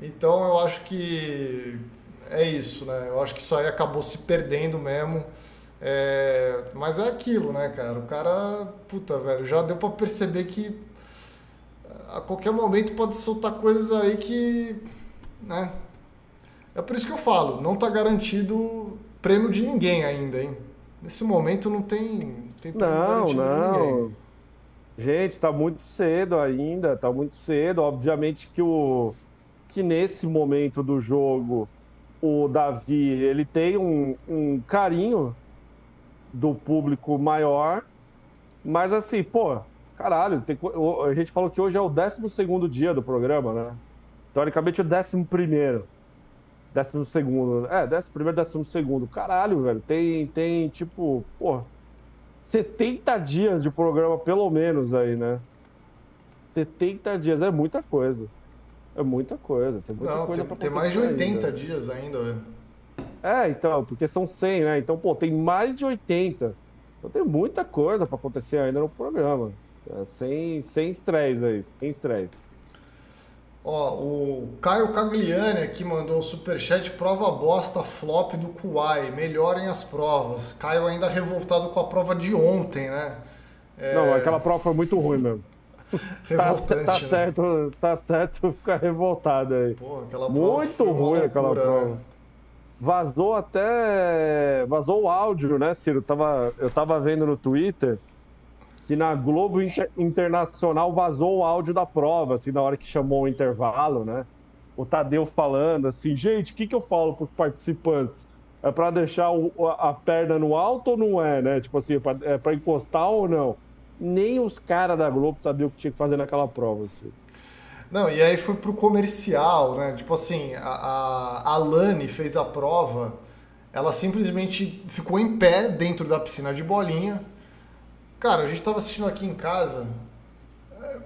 Então eu acho que é isso, né? Eu acho que isso aí acabou se perdendo mesmo. É, mas é aquilo, né, cara? O cara, puta, velho, já deu para perceber que a qualquer momento pode soltar coisas aí que, né? É por isso que eu falo, não está garantido prêmio de ninguém ainda, hein? Nesse momento não tem, tem prêmio não, garantido não. de ninguém. Gente, está muito cedo ainda, está muito cedo. Obviamente que o que nesse momento do jogo o Davi ele tem um, um carinho do público maior, mas assim, pô, caralho, tem, a gente falou que hoje é o 12 segundo dia do programa, né? Teoricamente o 11 primeiro. Décimo segundo. É, décimo primeiro, décimo segundo. Caralho, velho. Tem, tem tipo, pô, 70 dias de programa, pelo menos, aí, né? 70 dias é muita coisa. É muita coisa. Tem muita Não, coisa tem, tem mais de 80 ainda. dias ainda, velho. É, então, porque são 100, né? Então, pô, tem mais de 80. Então tem muita coisa pra acontecer ainda no programa. É, sem, sem estresse aí, sem estresse. Ó, o Caio Cagliani aqui mandou um superchat prova bosta flop do Kuai. Melhorem as provas. Caio ainda revoltado com a prova de ontem, né? É... Não, aquela prova foi muito ruim mesmo. Revoltante, tá, tá né? certo, tá certo ficar revoltado aí. Pô, aquela prova muito ruim aquela prova. né? Vazou até. Vazou o áudio, né, Ciro? Tava, eu tava vendo no Twitter que na Globo Inter- Internacional vazou o áudio da prova, assim, na hora que chamou o intervalo, né? O Tadeu falando assim, gente, o que, que eu falo pros participantes? É pra deixar o- a perna no alto ou não é, né? Tipo assim, é pra, é encostar ou não? Nem os caras da Globo sabiam o que tinha que fazer naquela prova, assim. Não, e aí foi pro comercial, né? Tipo assim, a, a, fez a prova, ela simplesmente ficou em pé dentro da piscina de bolinha. Cara, a gente tava assistindo aqui em casa. é,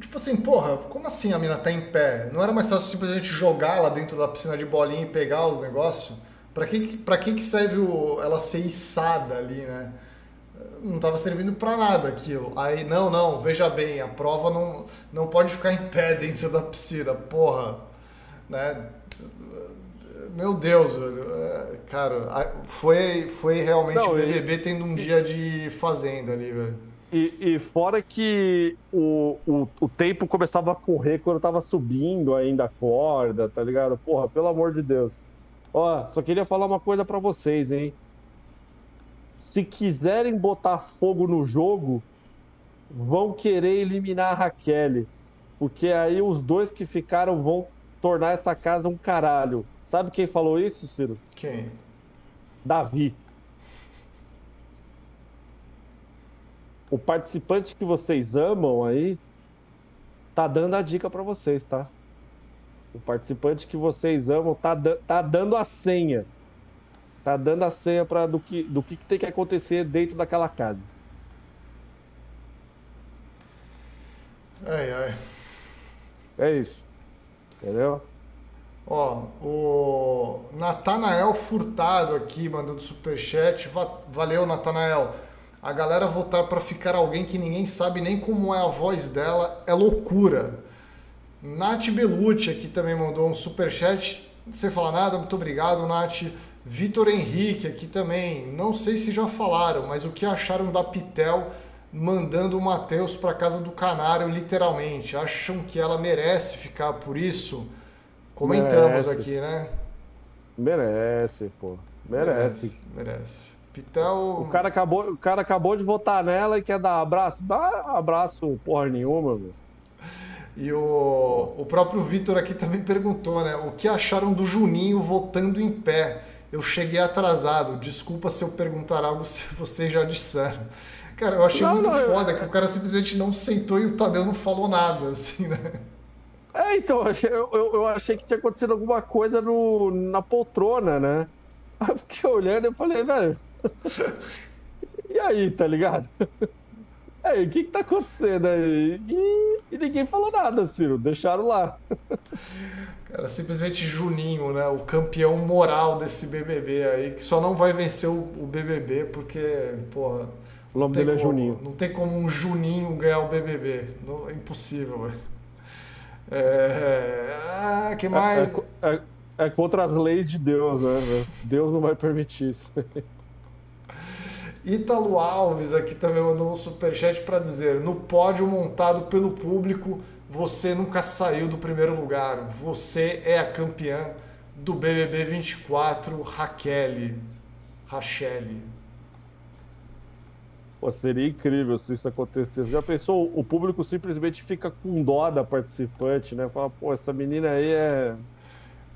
Tipo assim, porra, como assim a mina tá em pé? Não era mais fácil simplesmente jogar ela dentro da piscina de bolinha e pegar os negócios? Pra que, pra que, que serve o- ela ser içada ali, né? não estava servindo para nada aquilo. Aí, não, não, veja bem, a prova não, não pode ficar em pé dentro da piscina, porra. Né? Meu Deus, velho. É, Cara, foi, foi realmente Não, o e- BBB tendo um dia de fazenda ali, velho. E, e fora que o, o, o tempo começava a correr quando eu tava subindo ainda a corda, tá ligado? Porra, pelo amor de Deus. Ó, só queria falar uma coisa pra vocês, hein? Se quiserem botar fogo no jogo, vão querer eliminar a Raquel. Porque aí os dois que ficaram vão tornar essa casa um caralho. Sabe quem falou isso, Ciro? Quem? Davi. O participante que vocês amam aí tá dando a dica pra vocês, tá? O participante que vocês amam tá, da- tá dando a senha. Tá dando a senha para do que do que que tem que acontecer dentro daquela casa. Ai, ai. É isso. Entendeu? Ó, o Natanael Furtado aqui mandando superchat. Va- Valeu, Natanael. A galera votar pra ficar alguém que ninguém sabe nem como é a voz dela é loucura. Nath Belucci aqui também mandou um superchat. Sem falar nada, muito obrigado, Nath. Vitor Henrique aqui também. Não sei se já falaram, mas o que acharam da Pitel mandando o Matheus pra casa do Canário, literalmente? Acham que ela merece ficar por isso? Comentamos Merece. aqui, né? Merece, pô. Merece. Merece. Pitel. O cara acabou, o cara acabou de votar nela e quer dar abraço. Dá abraço porra nenhuma, meu. E o, o próprio Vitor aqui também perguntou, né? O que acharam do Juninho votando em pé? Eu cheguei atrasado. Desculpa se eu perguntar algo se vocês já disseram. Cara, eu achei Não, muito não, eu- foda que o cara simplesmente não sentou e o Tadeu não falou nada, assim, né? É, então, eu achei, eu, achei que tinha acontecido alguma coisa no, na poltrona, né? Aí eu fiquei olhando e falei, velho. E aí, tá ligado? E aí, o que que tá acontecendo aí? E, e ninguém falou nada, Ciro. Deixaram lá. Cara, simplesmente Juninho, né? O campeão moral desse BBB aí, que só não vai vencer o, o BBB porque, porra. O nome dele é como- Juninho. Não tem como um Juninho ganhar o BBB. Não, é impossível, velho. É... Ah, que É, mais? co- é- é contra as leis de Deus, né? Deus não vai permitir isso. Ítalo Alves aqui também mandou um superchat para dizer: no pódio montado pelo público, você nunca saiu do primeiro lugar. Você é a campeã do BBB 24, Raquel. Rachele. Pô, seria incrível se isso acontecesse. Já pensou? O público simplesmente fica com dó da participante, né? Fala, pô, essa menina aí é.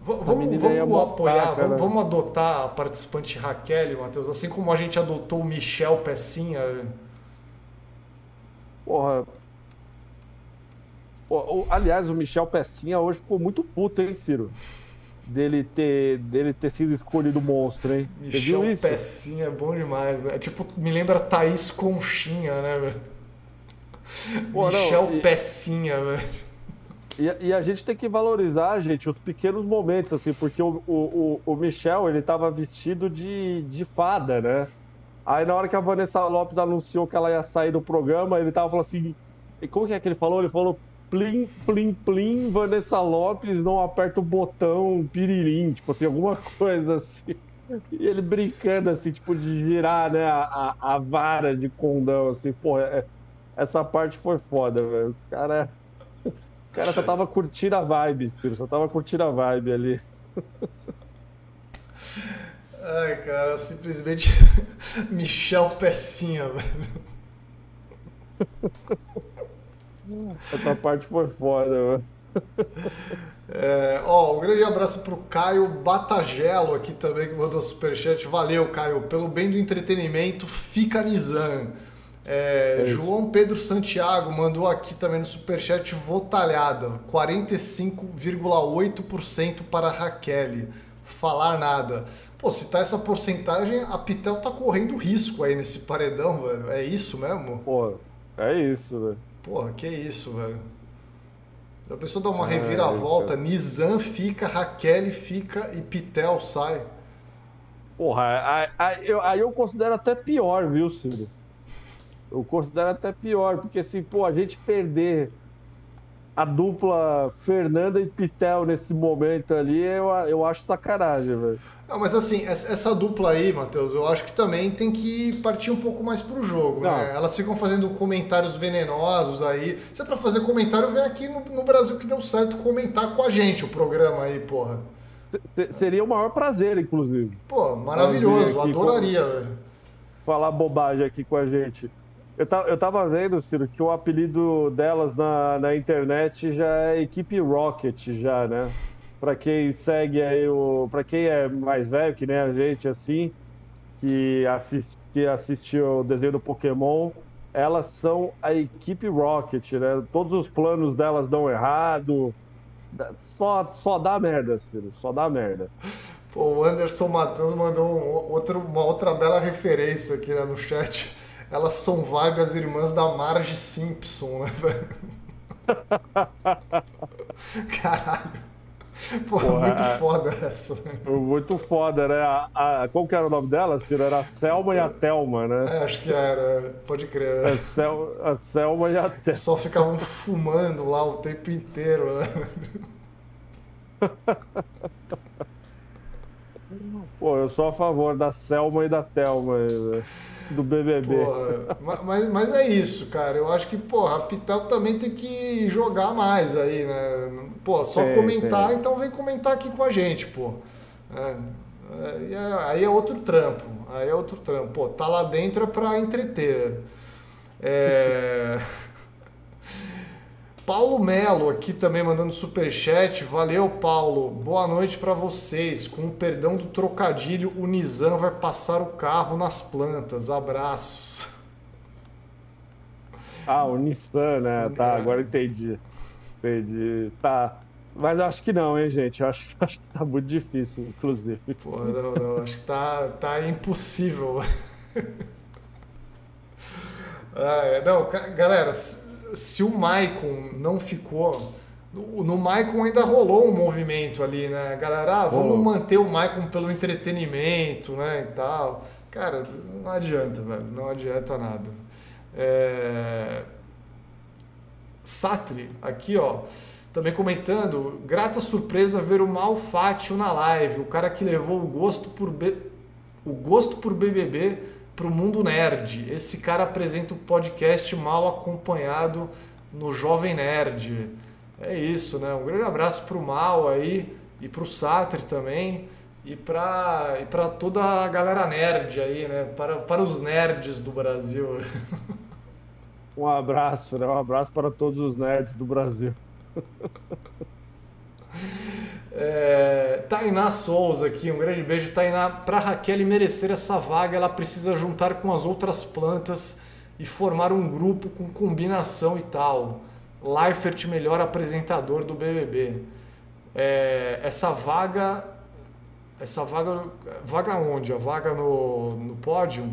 V- Vamos, menina aí é vamos apoiar, fraca, vamos, né? vamos adotar a participante Raquel, Matheus, assim como a gente adotou o Michel Pecinha. Porra. Pô, aliás, o Michel Pecinha hoje ficou muito puto, hein, Ciro? Dele ter, dele ter sido escolhido monstro, hein? Você viu isso? Pecinha é bom demais, né? Tipo, me lembra Thaís Conchinha, né, velho? Pô, Michel não, e... Pecinha, velho. E, e, a gente tem que valorizar, gente, os pequenos momentos, assim, porque o, o, o Michel, ele tava vestido de, de fada, né? Aí na hora que a Vanessa Lopes anunciou que ela ia sair do programa, ele tava falando assim. Como que é que ele falou? Ele falou plim, plim, plim, Vanessa Lopes não aperta o botão piririm, tipo assim, alguma coisa assim. E ele brincando, assim, tipo, de girar, né, a, a, vara de condão, assim, pô, é, essa parte foi foda, velho. O cara, o cara só tava curtindo a vibe, Ciro, só tava curtindo a vibe ali. Ai, cara, simplesmente Michel Pecinha, velho. Essa parte foi foda, mano. É, ó, um grande abraço pro Caio Batagelo aqui também, que mandou superchat. Valeu, Caio. Pelo bem do entretenimento, fica Nizam. É, é João Pedro Santiago mandou aqui também no superchat votalhada. 45,8% para Raquel. Falar nada. Pô, se tá essa porcentagem, a Pitel tá correndo risco aí nesse paredão, velho. É isso mesmo? Pô, é isso, velho. Porra, que isso, velho. A pessoa dá uma é, reviravolta, Nizam fica, Raquel fica e Pitel sai. Porra, aí eu, aí eu considero até pior, viu, Ciro? Eu considero até pior, porque assim, pô, a gente perder a dupla Fernanda e Pitel nesse momento ali, eu, eu acho sacanagem, velho. Não, mas assim, essa dupla aí, Matheus, eu acho que também tem que partir um pouco mais pro jogo, Não. né? Elas ficam fazendo comentários venenosos aí. Se é pra fazer comentário, vem aqui no, no Brasil que deu certo comentar com a gente o programa aí, porra. Seria o maior prazer, inclusive. Pô, maravilhoso, adoraria, velho. Falar bobagem aqui com a gente. Eu, eu tava vendo, Ciro, que o apelido delas na, na internet já é Equipe Rocket, já, né? para quem segue aí o. para quem é mais velho, que nem a gente, assim, que, assiste, que assistiu o desenho do Pokémon, elas são a equipe Rocket, né? Todos os planos delas dão errado. Só, só dá merda, Ciro, só dá merda. Pô, o Anderson Matheus mandou um, outro, uma outra bela referência aqui né, no chat. Elas são vibe as irmãs da Marge Simpson, né, velho? Caralho. Porra, Porra, muito foda essa. Muito foda, né? A, a, qual que era o nome dela, Ciro? Era a Selma e a Thelma, né? É, acho que era. Pode crer. A, Sel, a Selma e a Thelma. Só ficavam fumando lá o tempo inteiro, né? Pô, eu sou a favor da Selma e da Thelma. Né? Do BBB. Porra, mas, mas é isso, cara. Eu acho que, porra, a Pitel também tem que jogar mais aí, né? Pô, só comentar, então vem comentar aqui com a gente, pô. É, é, aí é outro trampo. Aí é outro trampo. Pô, tá lá dentro é pra entreter. É. Paulo Melo aqui também mandando super chat. Valeu, Paulo. Boa noite para vocês. Com o perdão do trocadilho, o Nizam vai passar o carro nas plantas. Abraços. Ah, o Nissan, né? Tá, agora entendi. Entendi. Tá. Mas acho que não, hein, gente? Eu acho, acho que tá muito difícil, inclusive. Pô, não, não. Acho que tá, tá impossível. ah, é, não, galera, se o Maicon não ficou. No, Maicon ainda rolou um movimento ali, né? Galera, ah, vamos oh. manter o Maicon pelo entretenimento, né? E tal. Cara, não adianta, velho. Não adianta nada. É... Satri, aqui, ó. Também comentando, grata surpresa ver o Malfátio na live, o cara que levou o gosto por, B... o gosto por BBB para o mundo nerd. Esse cara apresenta o podcast mal acompanhado no Jovem Nerd. É isso, né? Um grande abraço para o Mal aí e para o Satri também e para e para toda a galera nerd aí, né? Para, para os nerds do Brasil. Um abraço, né? Um abraço para todos os nerds do Brasil. É, Tainá Souza aqui, um grande beijo. Tainá, para Raquel merecer essa vaga, ela precisa juntar com as outras plantas e formar um grupo com combinação e tal. Leifert, melhor apresentador do BBB. É, essa vaga. Essa vaga. Vaga onde? A vaga no, no pódio?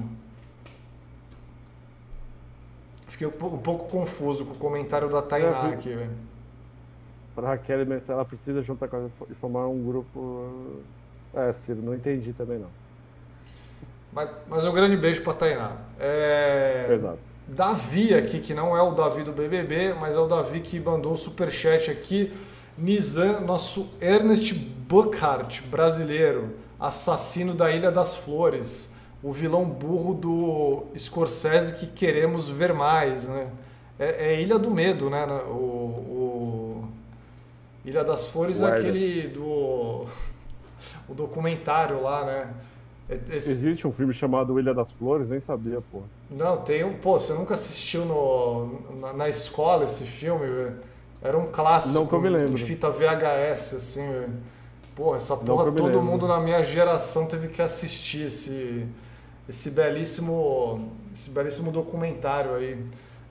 Fiquei um pouco, confuso com o comentário da Tainá aqui, velho. Para Raquel ela precisa juntar com e formar um grupo. É, Ciro, não entendi também não. Mas, mas um grande beijo para Tainá. É... Exato. Davi aqui, que não é o Davi do BBB, mas é o Davi que mandou o um superchat aqui. Nizam, nosso Ernest Buckhart, brasileiro, assassino da Ilha das Flores, o vilão burro do Scorsese que queremos ver mais, né? É, é Ilha do Medo, né? O... Ilha das Flores Guarda. é aquele do o documentário lá, né? Esse... Existe um filme chamado Ilha das Flores, nem sabia, pô. Não, tem um. Pô, você nunca assistiu no, na, na escola esse filme, velho? Era um clássico Não que eu me lembro. de fita VHS, assim, velho. Porra, essa porra todo mundo na minha geração teve que assistir esse, esse belíssimo. Esse belíssimo documentário aí.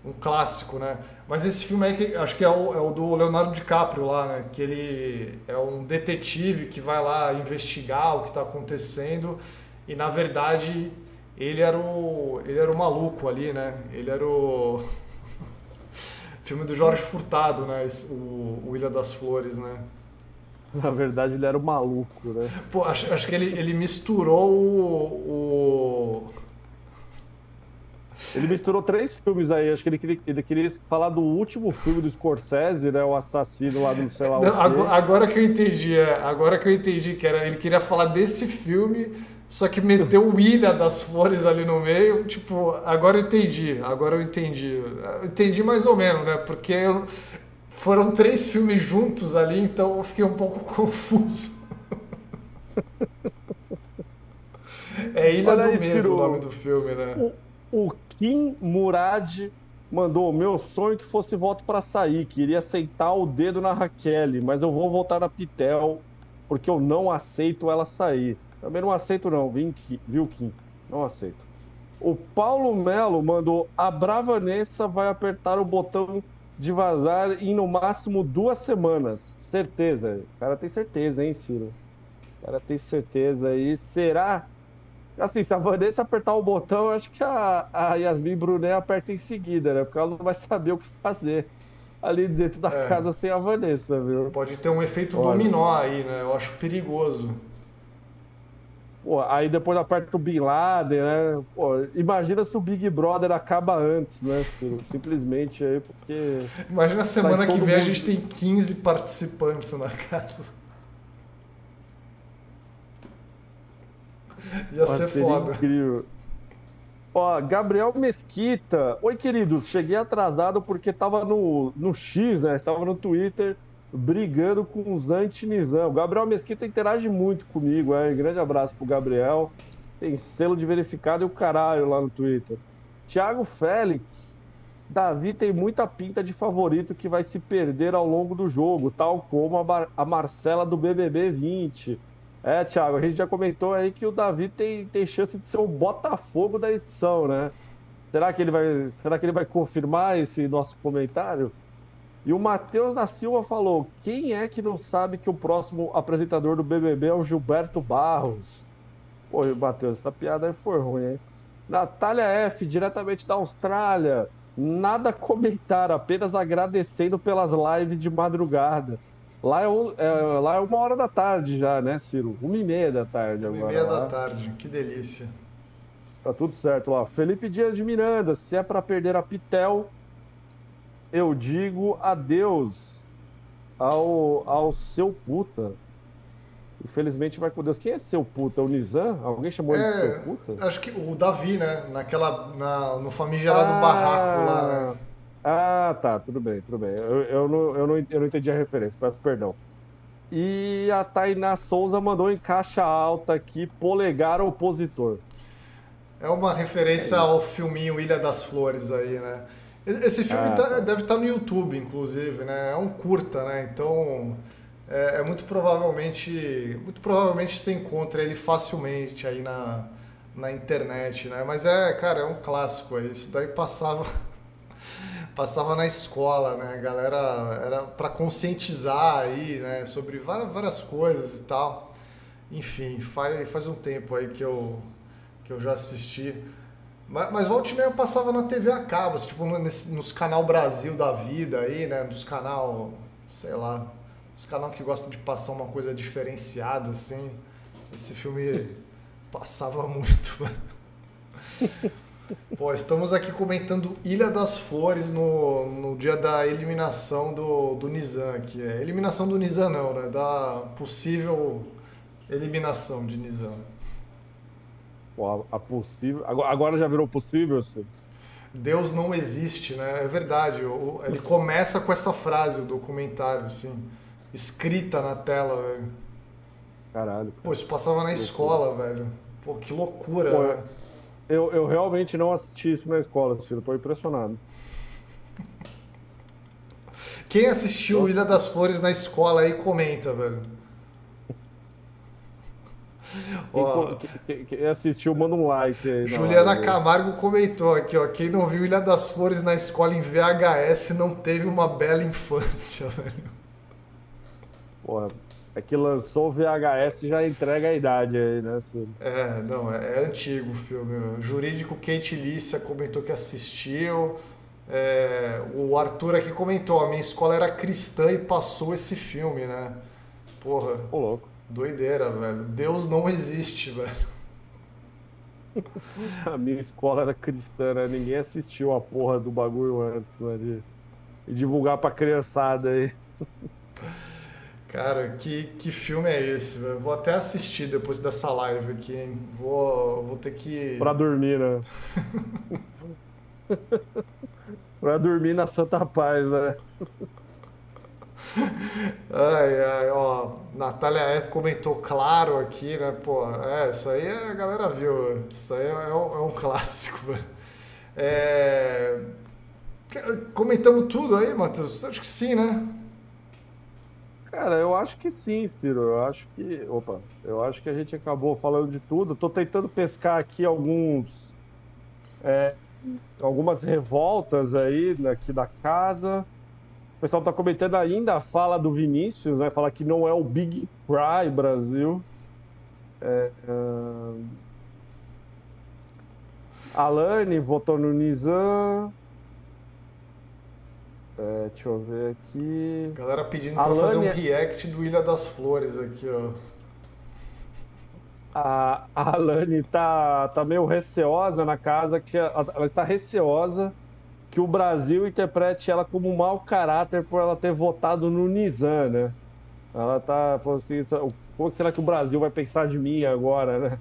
Um clássico, né? Mas esse filme aí, que, acho que é o, é o do Leonardo DiCaprio lá, né? Que ele é um detetive que vai lá investigar o que está acontecendo e na verdade ele era o ele era o maluco ali, né? Ele era o filme do Jorge Furtado, né? O, o Ilha das Flores, né? Na verdade ele era o maluco, né? Pô, acho, acho que ele, ele misturou o, o... Ele misturou três filmes aí. Acho que ele queria, ele queria falar do último filme do Scorsese, né? O assassino lá do sei lá Não, agora, agora, que eu entendi, é, agora que eu entendi que era, ele queria falar desse filme só que meteu o Ilha das Flores ali no meio, tipo, agora eu entendi, agora eu entendi. Eu entendi mais ou menos, né? Porque eu, foram três filmes juntos ali, então eu fiquei um pouco confuso. é Ilha Olha do Medo Ciro, o nome do filme, né? O, o Kim Murad mandou: Meu sonho que fosse voto para sair, queria aceitar o dedo na Raquel, mas eu vou voltar na Pitel porque eu não aceito ela sair. Também não aceito não, viu, Kim? Não aceito. O Paulo Melo mandou: a Bravanessa vai apertar o botão de vazar em no máximo duas semanas. Certeza. O cara tem certeza, hein, Ciro? O cara tem certeza. E será? Assim, se a Vanessa apertar o botão, acho que a, a Yasmin Brunet aperta em seguida, né? Porque ela não vai saber o que fazer ali dentro da é. casa sem a Vanessa, viu? Pode ter um efeito Olha. dominó aí, né? Eu acho perigoso. Pô, aí depois aperta o Bin Laden, né? Pô, imagina se o Big Brother acaba antes, né? Simplesmente aí, porque. Imagina a semana que vem mundo... a gente tem 15 participantes na casa. Ia Pô, ser foda. Incrível. Ó, Gabriel Mesquita. Oi, querido. Cheguei atrasado porque tava no, no X, né? Estava no Twitter brigando com os anti-Nizam. O Gabriel Mesquita interage muito comigo, é. Grande abraço pro Gabriel. Tem selo de verificado e o caralho lá no Twitter. Thiago Félix. Davi tem muita pinta de favorito que vai se perder ao longo do jogo, tal como a, Mar a Marcela do BBB 20. É, Thiago, a gente já comentou aí que o Davi tem, tem chance de ser o Botafogo da edição, né? Será que ele vai, será que ele vai confirmar esse nosso comentário? E o Matheus da Silva falou: quem é que não sabe que o próximo apresentador do BBB é o Gilberto Barros? Pô, Matheus, essa piada aí foi ruim, hein? Natália F, diretamente da Austrália. Nada a comentar, apenas agradecendo pelas lives de madrugada. Lá é, é, lá é uma hora da tarde já, né, Ciro? Uma e meia da tarde uma agora. Uma e meia lá. da tarde, que delícia. Tá tudo certo lá. Felipe Dias de Miranda, se é para perder a Pitel, eu digo adeus ao, ao seu puta. Infelizmente vai com Deus. Quem é seu puta? O Nizam? Alguém chamou é, ele de seu puta? Acho que o Davi, né? Naquela, na, no famigerado ah, barraco lá, né? Ah, tá, tudo bem, tudo bem. Eu, eu, não, eu, não, eu não entendi a referência, peço perdão. E a Tainá Souza mandou em caixa alta aqui, polegar opositor. É uma referência é ao filminho Ilha das Flores aí, né? Esse filme ah, tá, tá. deve estar tá no YouTube, inclusive, né? É um curta, né? Então é, é, muito provavelmente muito provavelmente você encontra ele facilmente aí na, na internet, né? Mas é, cara, é um clássico aí. Isso daí passava passava na escola, né? A galera era para conscientizar aí, né? Sobre várias, várias coisas e tal. Enfim, faz, faz um tempo aí que eu, que eu já assisti. Mas, mas volta e meia passava na TV a cabo, tipo nesse, nos canal Brasil da vida aí, né? Nos canal, sei lá, os canal que gostam de passar uma coisa diferenciada, assim. Esse filme passava muito, Pô, estamos aqui comentando Ilha das Flores no, no dia da eliminação do, do Nizam aqui. É, eliminação do Nizam não, né? Da possível eliminação de Nizam. Pô, a, a possível... Agora, agora já virou possível, senhor? Deus não existe, né? É verdade. O, ele começa com essa frase, o documentário, assim, escrita na tela, velho. Caralho. Pô, isso passava na escola, velho. Pô, que loucura, Pô, né? Eu, eu realmente não assisti isso na escola, filho. Tô impressionado. Quem assistiu. Ilha das Flores na escola aí comenta, velho. Quem, quem, assistiu, manda um like aí. Juliana. Camargo comentou aqui, ó. Quem não viu Ilha das Flores na escola em VHS não teve uma bela infância, velho. Porra, é que lançou o VHS já entrega a idade aí, né? É, não, é, é antigo o filme. O jurídico Kate Lícia comentou que assistiu. É, o Arthur aqui comentou, a minha escola era cristã e passou esse filme, né? Porra. Ô, louco. Doideira, velho. Deus não existe, velho. a minha escola era cristã, né? Ninguém assistiu a porra do bagulho antes, né? De, de divulgar pra criançada aí. Cara, que, que filme é esse? Eu vou até assistir depois dessa live aqui, hein? Vou, vou ter que. Pra dormir, né? pra dormir na Santa Paz, né? Ai, ai, ó. Natália F comentou claro aqui, né? Pô, é, isso aí a galera viu. Isso aí é, um, é um clássico, velho. É... Comentamos tudo aí, Matheus? Acho que sim, né? Cara, eu acho que sim, Ciro. Eu acho que. Opa, eu acho que a gente acabou falando de tudo. Estou tentando pescar aqui alguns. É, algumas revoltas aí aqui da casa. O pessoal está comentando ainda a fala do Vinícius, né? Fala que não é o Big Cry Brasil. É, uh... Alane votou no Nizam. É, deixa eu ver aqui. Galera pedindo pra fazer um react do Ilha das Flores aqui, ó. A, a Alane tá, tá meio receosa na casa, que ela, ela está receosa que o Brasil interprete ela como um mau caráter por ela ter votado no Nizam, né? Ela tá falando assim, como será que o Brasil vai pensar de mim agora, né?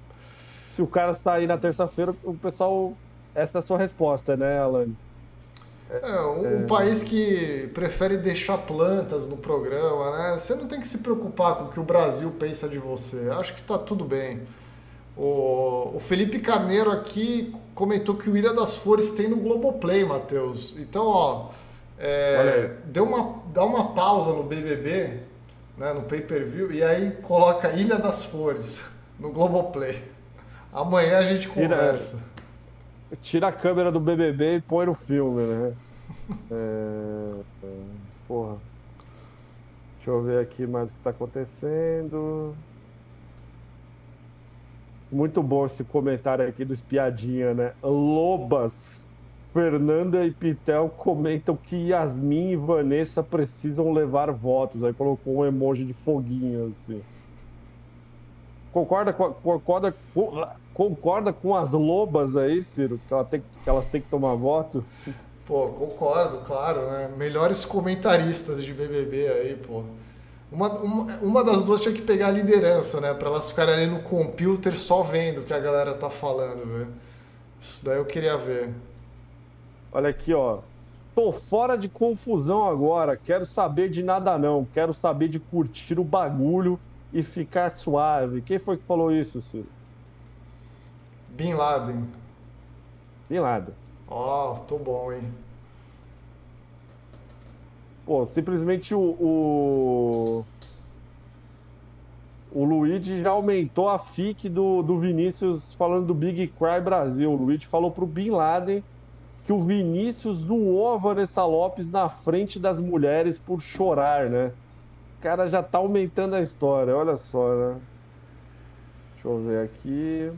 Se o cara sair na terça-feira, o pessoal. Essa é a sua resposta, né, Alane? É, um é... país que prefere deixar plantas no programa, né? Você não tem que se preocupar com o que o Brasil pensa de você. Acho que tá tudo bem. O, o Felipe Carneiro aqui comentou que o Ilha das Flores tem no Globoplay, Matheus. Então, ó, é, dê uma, dá uma pausa no BBB, né, no pay-per-view, e aí coloca Ilha das Flores no Globoplay. Amanhã a gente conversa. Tira tira a câmera do BBB e põe no filme, né? É, é, porra. Deixa eu ver aqui mais o que tá acontecendo. Muito bom esse comentário aqui do Espiadinha, né? Lobas, Fernanda e Pitel comentam que Yasmin e Vanessa precisam levar votos. Aí colocou um emoji de foguinho, assim. Concorda, concorda, concorda com as lobas aí, Ciro? Que, ela tem, que elas têm que tomar voto? Pô, concordo, claro, né? Melhores comentaristas de BBB aí, pô. Uma, uma, uma das duas tinha que pegar a liderança, né? Pra elas ficarem ali no computer só vendo o que a galera tá falando, velho. Isso daí eu queria ver. Olha aqui, ó. Tô fora de confusão agora. Quero saber de nada não. Quero saber de curtir o bagulho e ficar suave. Quem foi que falou isso, Ciro? Bin Laden. Bin Laden. Ó, oh, tô bom, hein? Pô, simplesmente o, o. O Luigi já aumentou a FIC do, do Vinícius falando do Big Cry Brasil. O Luigi falou pro Bin Laden que o Vinícius zoou a Vanessa Lopes na frente das mulheres por chorar, né? O cara já tá aumentando a história, olha só, né? Deixa eu ver aqui.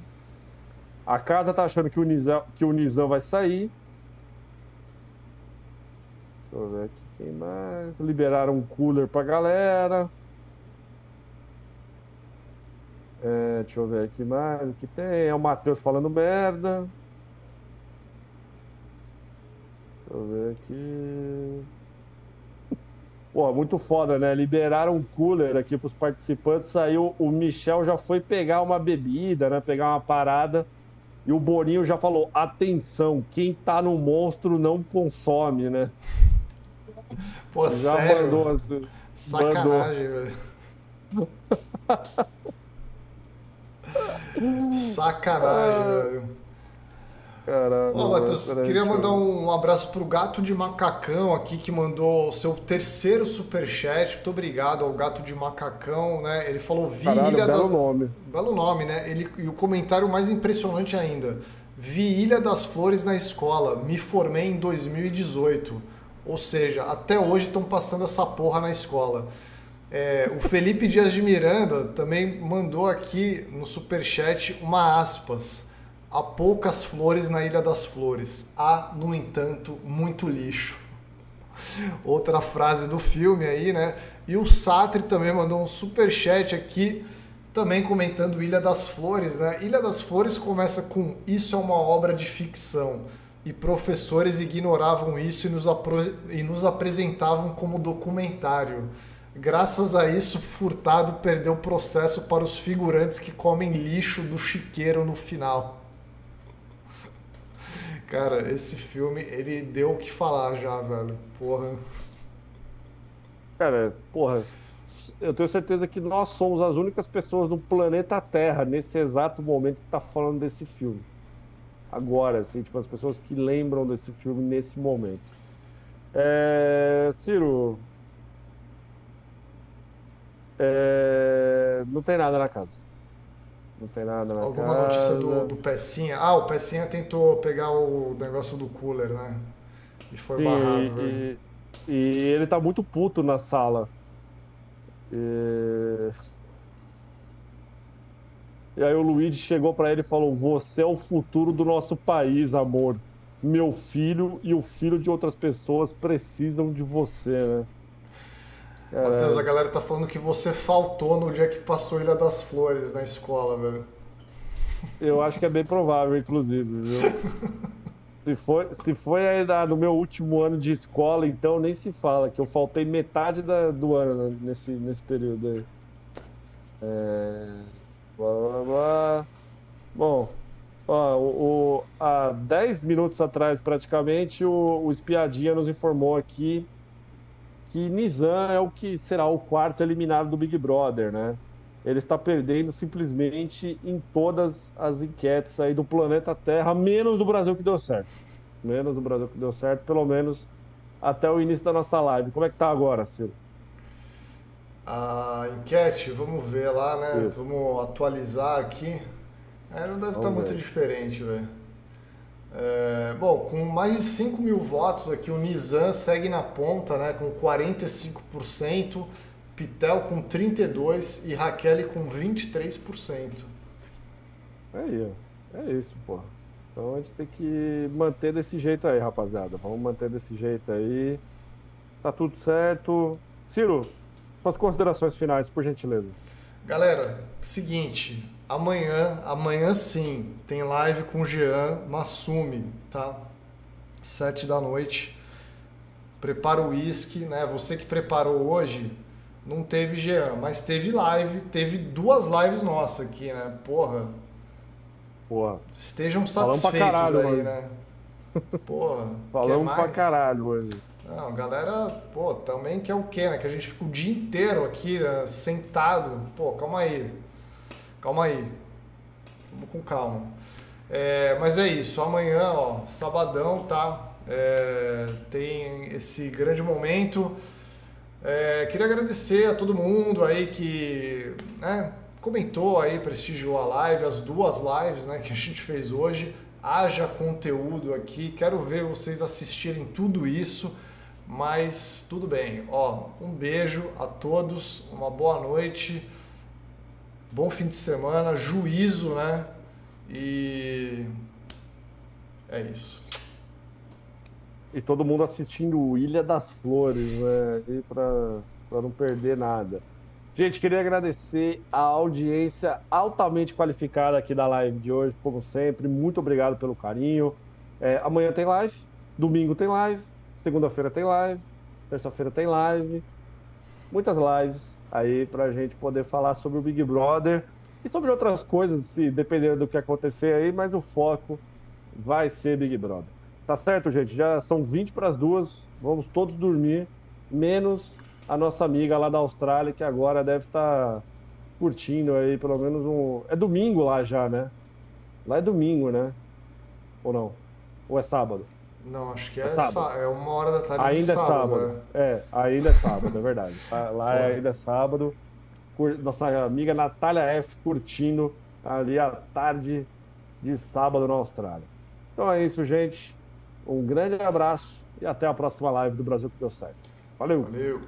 A casa tá achando que o Nizam, que o Nizam vai sair. Deixa eu ver aqui quem mais. Liberaram um cooler pra galera. É, deixa eu ver aqui mais o que tem. É o Matheus falando merda. Deixa eu ver aqui. Pô, muito foda, né? Liberaram um cooler aqui pros participantes. Saiu, o Michel já foi pegar uma bebida, né? Pegar uma parada. E o Boninho já falou: atenção, quem tá no monstro não consome, né? Pô, já sério? mandou. Assim, Sacanagem, velho. Sacanagem, ah. velho. Caralho. Ô, Matheus, queria mandar um abraço pro Gato de Macacão aqui, que mandou seu terceiro superchat. Muito obrigado ao Gato de Macacão, né? Ele falou Vi Caralho, Ilha belo nome. Belo nome, né? Ele... E o comentário mais impressionante ainda. Vi Ilha das Flores na escola. Me formei em 2018. Ou seja, até hoje estão passando essa porra na escola. É, o Felipe Dias de Miranda também mandou aqui no superchat uma aspas. Há poucas flores na Ilha das Flores. Há, no entanto, muito lixo. Outra frase do filme aí, né? E o Satri também mandou um super chat aqui, também comentando Ilha das Flores, né? Ilha das Flores começa com isso é uma obra de ficção. E professores ignoravam isso e nos, e nos apresentavam como documentário. Graças a isso, Furtado perdeu o processo para os figurantes que comem lixo do chiqueiro no final. Cara, esse filme, ele deu o que falar já, velho. Porra. Cara, porra, eu tenho certeza que nós somos as únicas pessoas no planeta Terra, nesse exato momento, que tá falando desse filme. Agora, assim, tipo, as pessoas que lembram desse filme nesse momento. É... Ciro. É... Não tem nada na casa. Não tem nada na Alguma casa. notícia do, do Pecinha? Ah, o Pecinha tentou pegar o negócio do cooler, né? E foi Sim, barrado. E, e ele tá muito puto na sala. E... E aí o Luigi chegou para ele e falou: Você é o futuro do nosso país, amor. Meu filho e o filho de outras pessoas precisam de você, né? Matheus, a galera tá falando que você faltou no dia que passou Ilha das Flores na escola, velho. Eu acho que é bem provável, inclusive, viu? se foi, se foi ainda no meu último ano de escola, então nem se fala, que eu faltei metade da, do ano né, nesse, nesse período aí. É... Blá, blá, blá. Bom, ó, o, o, há 10 minutos atrás, praticamente, o, o Espiadinha nos informou aqui que Nizam é o que será o quarto eliminado do Big Brother, né? Ele está perdendo simplesmente em todas as enquetes aí do planeta Terra, menos do Brasil que deu certo. Menos do Brasil que deu certo, pelo menos até o início da nossa live. Como é que tá agora, Ciro? A enquete, vamos ver lá, né? Isso. Vamos atualizar aqui. É, não deve estar tá muito diferente, velho. É, bom, com mais de 5 mil votos aqui, o Nizam segue na ponta, né, com 45%, Pitel com 32% e Raquel com 23%. Aí, é isso, pô. Então a gente tem que manter desse jeito aí, rapaziada. Vamos manter desse jeito aí. Tá tudo certo. Ciro, suas considerações finais, por gentileza. Galera, seguinte, Amanhã, amanhã sim, tem live com o Jean Massumi, tá? Sete da noite. Prepara o uísque, né? Você que preparou hoje, não teve Jean, mas teve live, teve duas lives nossas aqui, né? Porra. Porra. Estejam satisfeitos caralho, aí, mano. né? Porra. Falamos pra caralho hoje. Não, galera, pô, também quer o quê, né? Que a gente fica o dia inteiro aqui, né? sentado. Pô, calma aí. Calma aí. Vamos com calma. É, mas é isso. Amanhã, ó, sabadão, tá? É, tem esse grande momento. É, queria agradecer a todo mundo aí que né, comentou aí, prestigiou a live, as duas lives né, que a gente fez hoje. haja conteúdo aqui. Quero ver vocês assistirem tudo isso. Mas tudo bem. Ó, um beijo a todos, uma boa noite, bom fim de semana, juízo, né? E é isso. E todo mundo assistindo Ilha das Flores, né? Para não perder nada. Gente, queria agradecer a audiência altamente qualificada aqui da live de hoje, como sempre. Muito obrigado pelo carinho. É, amanhã tem live, domingo tem live, segunda-feira tem live, terça-feira tem live. Muitas lives aí para gente poder falar sobre o Big Brother e sobre outras coisas, se depender do que acontecer aí, mas o foco vai ser Big Brother. Tá certo, gente? Já são 20 para as duas. Vamos todos dormir, menos a nossa amiga lá da Austrália, que agora deve estar tá curtindo aí pelo menos um. É domingo lá já, né? Lá é domingo, né? Ou não? Ou é sábado? Não, acho que é, é, sábado. é uma hora da tarde ainda sábado. é sábado. É. é. ainda é sábado, é verdade. Tá, lá é. ainda é sábado. Nossa amiga Natália F curtindo ali a tarde de sábado na Austrália. Então é isso, gente. Um grande abraço e até a próxima live do Brasil que deu certo. Valeu! Valeu!